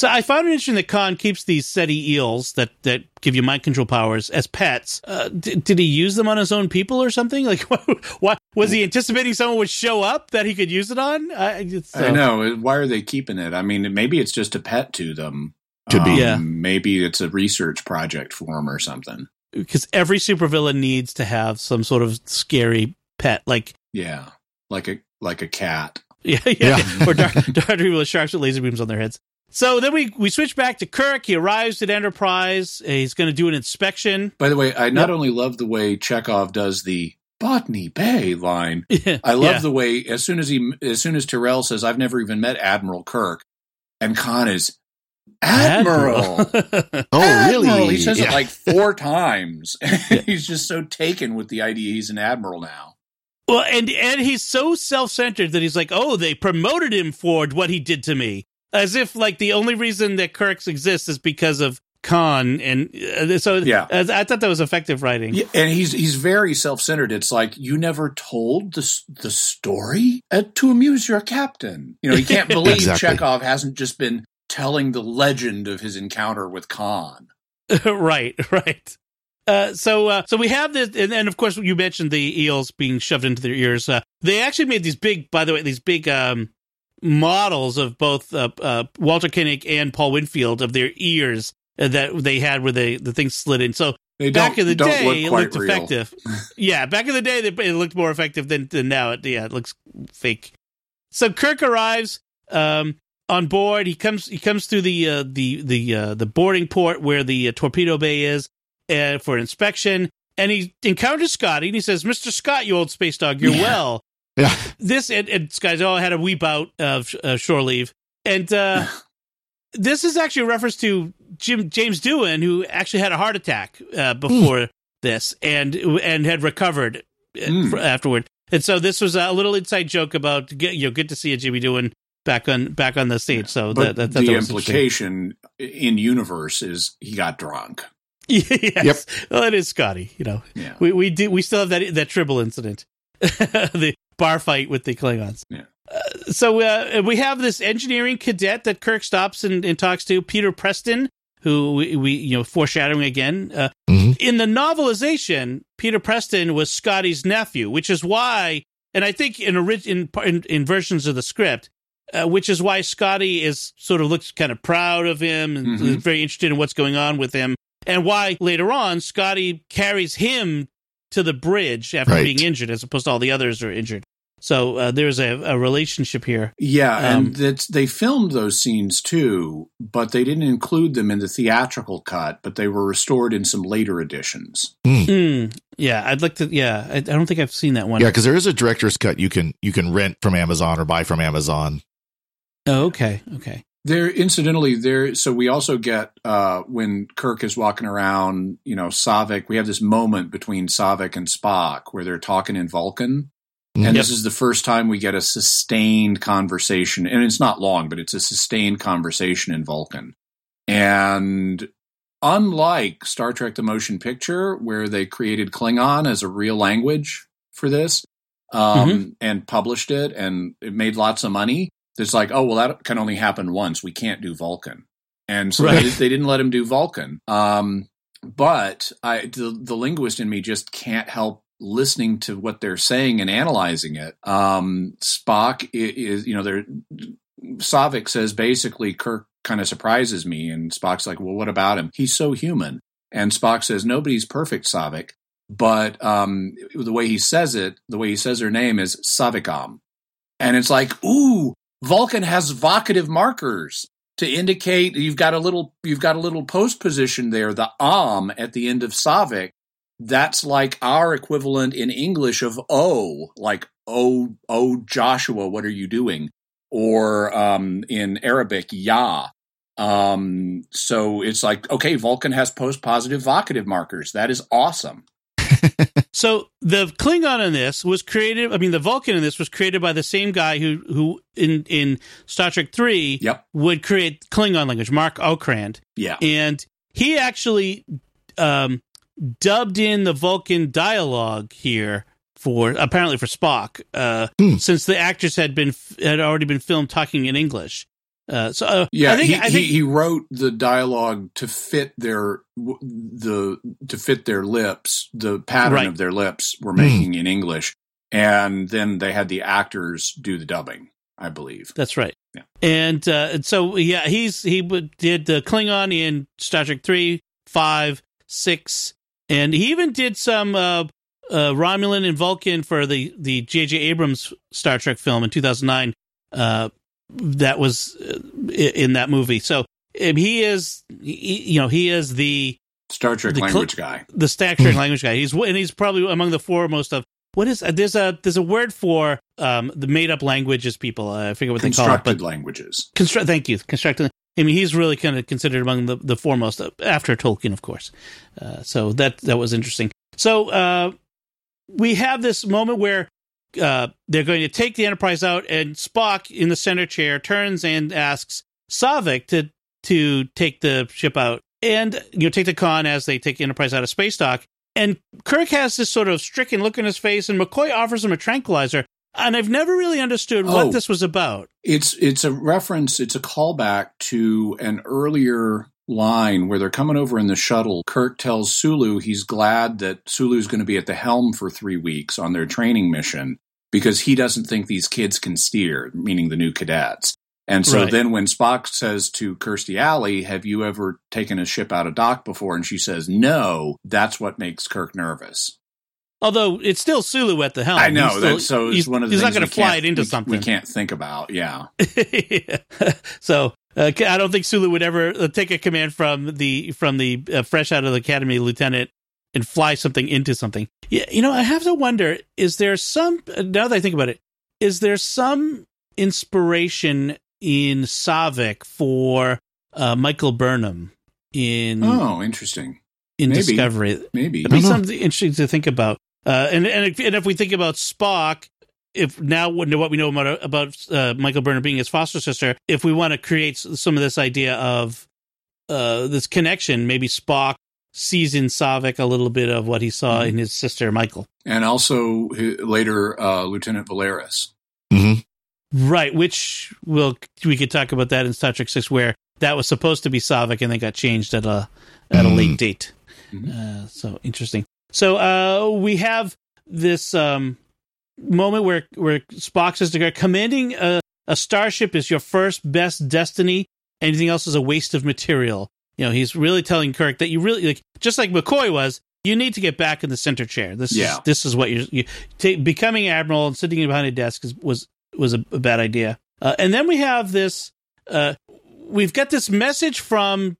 So I found it interesting that Khan keeps these Ceti eels that, that give you mind control powers as pets. Uh, d- did he use them on his own people or something? Like, what, what was he anticipating someone would show up that he could use it on? I, it's, I uh, know. Why are they keeping it? I mean, maybe it's just a pet to them. Could be. Um, Yeah. Maybe it's a research project for them or something. because every supervillain needs to have some sort of scary pet, like Yeah, like a like a cat. yeah, yeah, Yeah. or dark, dark people with sharks with laser beams on their heads. So then we we switch back to Kirk. He arrives at Enterprise. He's going to do an inspection. By the way, I not Yep. only love the way Chekov does the Botany Bay line. Yeah, I love yeah. the way as soon as he as soon as Terrell says, "I've never even met Admiral Kirk," and Khan is Admiral. Oh, Admiral! really? He says Yeah. it like four times. he's just so taken with the idea he's an admiral now. well, and and he's so self centered that he's like, oh, they promoted him for what he did to me, as if like the only reason that Kirk exists is because of Khan. And uh, so Yeah. uh, I thought that was effective writing. Yeah, and he's he's very self centered. It's like you never told the the story uh, to amuse your captain. You know, he can't believe Exactly. Chekov hasn't just been telling the legend of his encounter with Khan. right, right. Uh, so, uh, so we have this, and, and of course, you mentioned the eels being shoved into their ears. Uh, they actually made these big, by the way, these big um, models of both uh, uh, Walter Koenig and Paul Winfield of their ears that they had where they the things slid in. So They back in the day, look it looked real. effective. yeah, back in the day, it looked more effective than, than now. It, yeah, it looks fake. So Kirk arrives um, on board. He comes. He comes through the uh, the the uh, the boarding port where the uh, torpedo bay is uh, for inspection, and he encounters Scotty. And he says, "Mister Scott, you old space dog, you're Yeah. well." Yeah. This and, and oh, I had a weep out of uh, shore leave, and uh, this is actually a reference to Jim James Doohan, who actually had a heart attack uh, before this, and and had recovered Mm. afterward. And so this was a little inside joke about you know good to see a Jimmy Doohan back on back on the stage. So that, that, that the implication in universe is he got drunk. yes. Well, it is Scotty. You know, Yeah. we we do we still have that that Tribble incident, the bar fight with the Klingons. Yeah. Uh, so uh, we have this engineering cadet that Kirk stops and, and talks to, Peter Preston, who we, we you know foreshadowing again. Uh, Mhm. In the novelization, Peter Preston was Scotty's nephew, which is why, and I think in orig- in in, in versions of the script. Uh, which is why Scotty is sort of looks kind of proud of him and Mhm. is very interested in what's going on with him and why later on Scotty carries him to the bridge after Right. being injured, as opposed to all the others are injured. So uh, there's a, a relationship here. Yeah, Um, and that's they filmed those scenes too, but they didn't include them in the theatrical cut, but they were restored in some later editions. Mm, yeah, I'd like to. Yeah, I, I don't think I've seen that one. Yeah, because there is a director's cut you can you can rent from Amazon or buy from Amazon. Oh, okay, okay. There, incidentally, there. So we also get uh, when Kirk is walking around, you know, Saavik. We have this moment between Saavik and Spock where they're talking in Vulcan, and Yep. this is the first time we get a sustained conversation, and it's not long, but it's a sustained conversation in Vulcan. And unlike Star Trek: The Motion Picture, where they created Klingon as a real language for this um, and published it, and it made lots of money. It's like, oh well, that can only happen once. We can't do Vulcan, and so Right. they, they didn't let him do Vulcan. Um, but I, the, the linguist in me just can't help listening to what they're saying and analyzing it. Um, Spock is, you know, there. Saavik says basically Kirk kind of surprises me, and Spock's like, "Well, what about him? He's so human." And Spock says, "Nobody's perfect, Saavik." But um, the way he says it, the way he says her name is Saavikam, and it's like, ooh, Vulcan has vocative markers to indicate you've got a little you've got a little post position there, the om at the end of Saavik. That's like our equivalent in English of oh, like oh oh Joshua, what are you doing? Or um, in Arabic, ya. Um, so it's like okay, Vulcan has post positive vocative markers. That is awesome. So the Klingon in this was created. I mean, the Vulcan in this was created by the same guy who who in in Star Trek Three Yep. would create Klingon language, Mark Okrand. Yeah. and he actually um, dubbed in the Vulcan dialogue here for apparently for Spock, uh, Hmm. since the actors had been had already been filmed talking in English. Uh, so uh, Yeah, I think, he, I think he he wrote the dialogue to fit their the to fit their lips, the pattern Right. of their lips were Hmm. making in English, and then they had the actors do the dubbing. I believe. That's right. Yeah. And, uh, and so yeah, he's he did the Klingon in Star Trek three, five, six, and he even did some uh, uh, Romulan and Vulcan for the the J.J. Abrams Star Trek film in two thousand nine. Uh, that was uh, in that movie. So um, he is, he, you know, he is the Star Trek The language guy. the Star Trek language guy. He's and he's probably among the foremost of what is uh, there's a there's a word for um the made up languages people. Uh, I forget what they call it, Constructed languages. construct. Thank you, constructed. I mean, he's really kind of considered among the, the foremost uh, after Tolkien, of course. Uh, so that that was interesting. So uh, we have this moment where uh, they're going to take the Enterprise out, and Spock in the center chair turns and asks Saavik to to take the ship out and you know take the con as they take Enterprise out of space dock. And Kirk has this sort of stricken look in his face, and McCoy offers him a tranquilizer. And I've never really understood Oh. what this was about. It's it's a reference. It's a callback to an earlier line where they're coming over in the shuttle. Kirk tells Sulu he's glad that Sulu's going to be at the helm for three weeks on their training mission because he doesn't think these kids can steer, meaning the new cadets. And so Right. then when Spock says to Kirstie Alley, Have you ever taken a ship out of dock before? And she says, No, that's what makes Kirk nervous. Although it's still Sulu at the helm. I know. Still- that, so it's he's, one of the he's not going to fly it into we- something. We can't think about. Yeah. so uh, I don't think Sulu would ever uh, take a command from the from the uh, fresh out of the academy lieutenant and fly something into something. Yeah, you know, I have to wonder: is there some? uh, Now that I think about it, is there some inspiration in Saavik for uh, Michael Burnham in Oh, interesting. in maybe. Discovery? Maybe. It'd be I don't something interesting to think about. Uh, and and if, and if we think about Spock, if now what what we know about about uh, Michael Burnham being his foster sister, if we want to create some of this idea of uh, this connection, maybe Spock sees in Saavik a little bit of what he saw in his sister Michael. And also hi- later, uh, Lieutenant Valeris. hmm Right, which will we could talk about that in Star Trek Six, where that was supposed to be Saavik and then got changed at a at a Mm. late date. Mhm. Uh, so interesting. So uh, we have this um, moment where where Spock says to Kirk, "Commanding a, a starship is your first best destiny. Anything else is a waste of material." You know, he's really telling Kirk that you really like, just like McCoy was. You need to get back in the center chair. This Yeah. is this is what you're you, ta becoming admiral and sitting behind a desk is, was was a, a bad idea. Uh, and then we have this. Uh, we've got this message from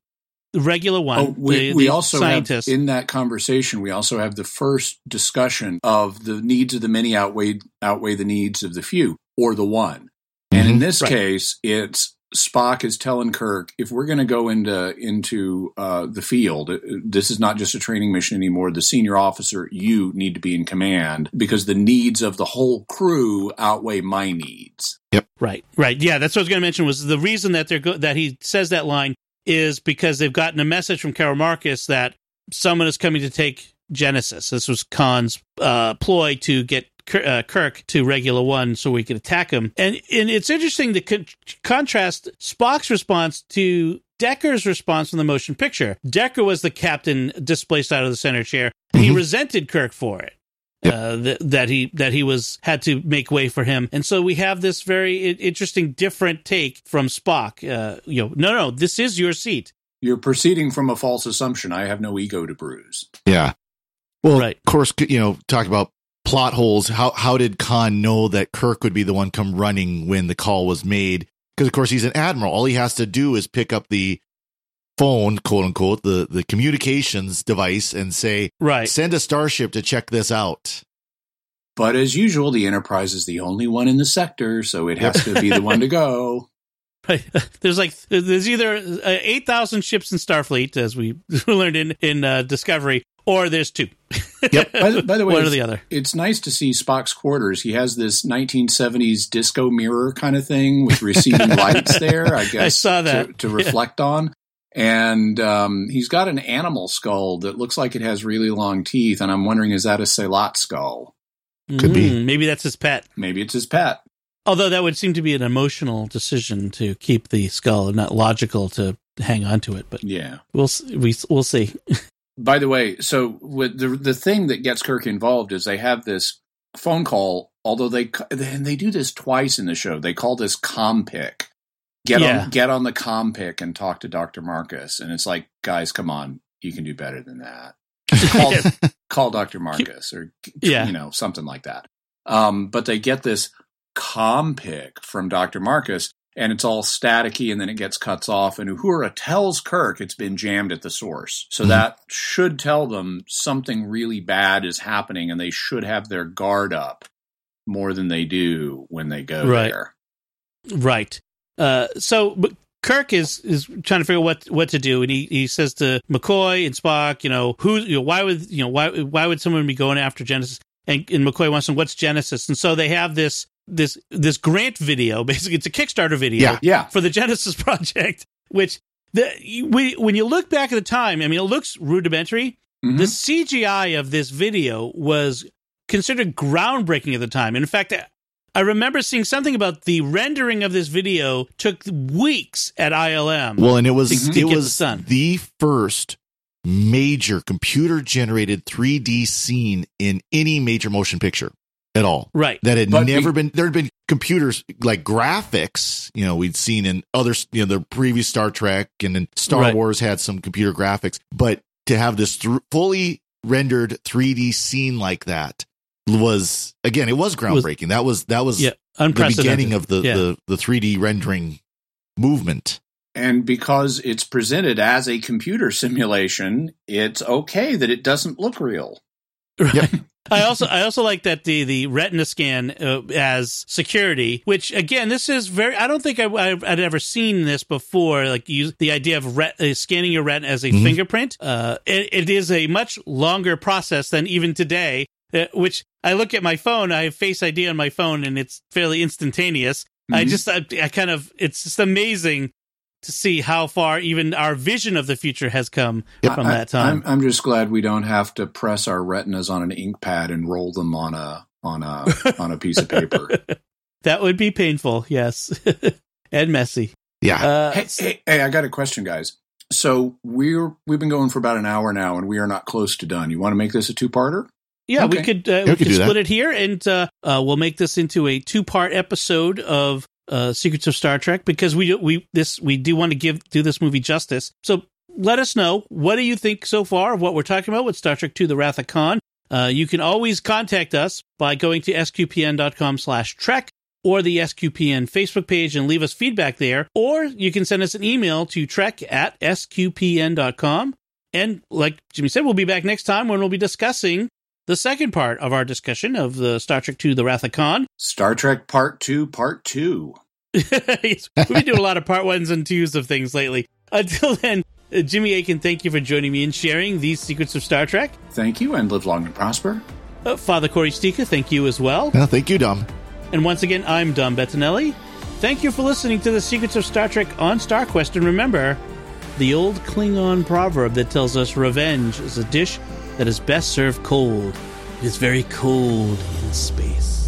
the Regula One. Oh, we, the- we the also scientist. have in that conversation. We also have the first discussion of the needs of the many outweigh outweigh the needs of the few or the one. And in Mhm. this Right. case, it's Spock is telling Kirk, if we're going to go into into uh, the field, uh, this is not just a training mission anymore. The senior officer, you need to be in command because the needs of the whole crew outweigh my needs. Yep. Right, right. Yeah, that's what I was going to mention. Was the reason that they're go- that he says that line is because they've gotten a message from Carol Marcus that someone is coming to take Genesis. This was Khan's uh, ploy to get uh, Kirk to Regula One so we could attack him. And and it's interesting to con- contrast Spock's response to Decker's response from the motion picture. Decker was the captain displaced out of the center chair. He Mhm. resented Kirk for it Yep. uh, that, that he that he was had to make way for him, and so we have this very interesting, different take from Spock. Uh, you know, no, no, this is your seat. You're proceeding from a false assumption. I have no ego to bruise. Yeah. Well, Right. of course, you know, talk about plot holes. How how did Khan know that Kirk would be the one come running when the call was made? Because of course he's an admiral. All he has to do is pick up the phone, quote unquote, the the communications device, and say, Right, "Send a starship to check this out." But as usual, the Enterprise is the only one in the sector, so it has to be the one to go. right. There's like there's either uh, eight thousand ships in Starfleet, as we learned in in uh, Discovery, or there's two. Yep. By the, by the way, one or it's, the other. it's nice to see Spock's quarters. He has this 1970s disco mirror kind of thing with receding lights there, I guess. I saw that. To, to reflect on. And um, he's got an animal skull that looks like it has really long teeth. And I'm wondering, is that a sehlat skull? Could be. Mm, Maybe that's his pet. Maybe it's his pet. Although that would seem to be an emotional decision to keep the skull, and not logical to hang on to it. But Yeah. we'll we we'll see. By the way, so with the the thing that gets Kirk involved is they have this phone call. Although they and they do this twice in the show. They call this commpic. Get Yeah. on get on the commpic and talk to Doctor Marcus. And it's like, guys, come on, you can do better than that. Call, call Doctor Marcus or Yeah. you know something like that. Um, but they get this commpic from Doctor Marcus. And it's all staticky, and then it gets cuts off. And Uhura tells Kirk it's been jammed at the source. So Mhm. that should tell them something really bad is happening, and they should have their guard up more than they do when they go Right. there. Right. Uh, so but Kirk is is trying to figure out what what to do, and he, he says to McCoy and Spock, you know, who, you know, why would you know why why would someone be going after Genesis? And, and McCoy wants to know what's Genesis, and so they have this this this grant video. Basically, it's a Kickstarter video Yeah. Yeah. for the Genesis project, which the we, when you look back at the time, I mean, it looks rudimentary. Mhm. The CGI of this video was considered groundbreaking at the time. In fact, I remember seeing something about the rendering of this video took weeks at ILM. Well, and it was To- to it get was the the first major computer generated 3D scene in any major motion picture at all. right. That had But never be- been there had been computers like graphics, you know, we'd seen in other you know the previous Star Trek and then Star Right. Wars had some computer graphics, but to have this th- fully rendered 3D scene like that was again it was groundbreaking. that was that was Yeah. the beginning of the, Yeah. the the 3D rendering movement. And because it's presented as a computer simulation, it's okay that it doesn't look real. Right. I also I also like that the the retina scan uh, as security, which again this is very. I don't think I, I've, I'd ever seen this before. Like use the idea of ret, uh, scanning your retina as a Mhm. fingerprint. Uh, it, it is a much longer process than even today. Uh, which I look at my phone. I have Face ID on my phone, and it's fairly instantaneous. I Mhm. just I, I kind of it's just amazing to see how far even our vision of the future has come from I- that time. I'm, I'm just glad we don't have to press our retinas on an ink pad and roll them on a on a on a piece of paper. that would be painful, yes, and messy. Yeah. Uh, hey, hey, hey, I got a question, guys. So we're we've been going for about an hour now, and we are not close to done. You want to make this a two parter? Yeah, we could uh, we we could could do that. split it here, and uh, uh, we'll make this into a two part episode of uh, Secrets of Star Trek because we we this we do want to give do this movie justice. So let us know what do you think so far of what we're talking about with Star Trek II: The Wrath of Khan. Uh, you can always contact us by going to sqpn.com slash trek or the SQPN Facebook page and leave us feedback there. Or you can send us an email to trek at sqpn.com. And like Jimmy said, we'll be back next time when we'll be discussing the second part of our discussion of the Star Trek II: The Wrath of Khan. Star Trek Part Two, Part Two. We've been doing a lot of part ones and twos of things lately. Until then, uh, Jimmy Akin, thank you for joining me and sharing these secrets of Star Trek. Thank you, and live long and prosper. Uh, Father Cory Sticha, thank you as well. Well, thank you, Dom. And once again, I'm Dom Bettinelli. Thank you for listening to the Secrets of Star Trek on StarQuest. And remember, the old Klingon proverb that tells us revenge is a dish that is best served cold. It is very cold in space.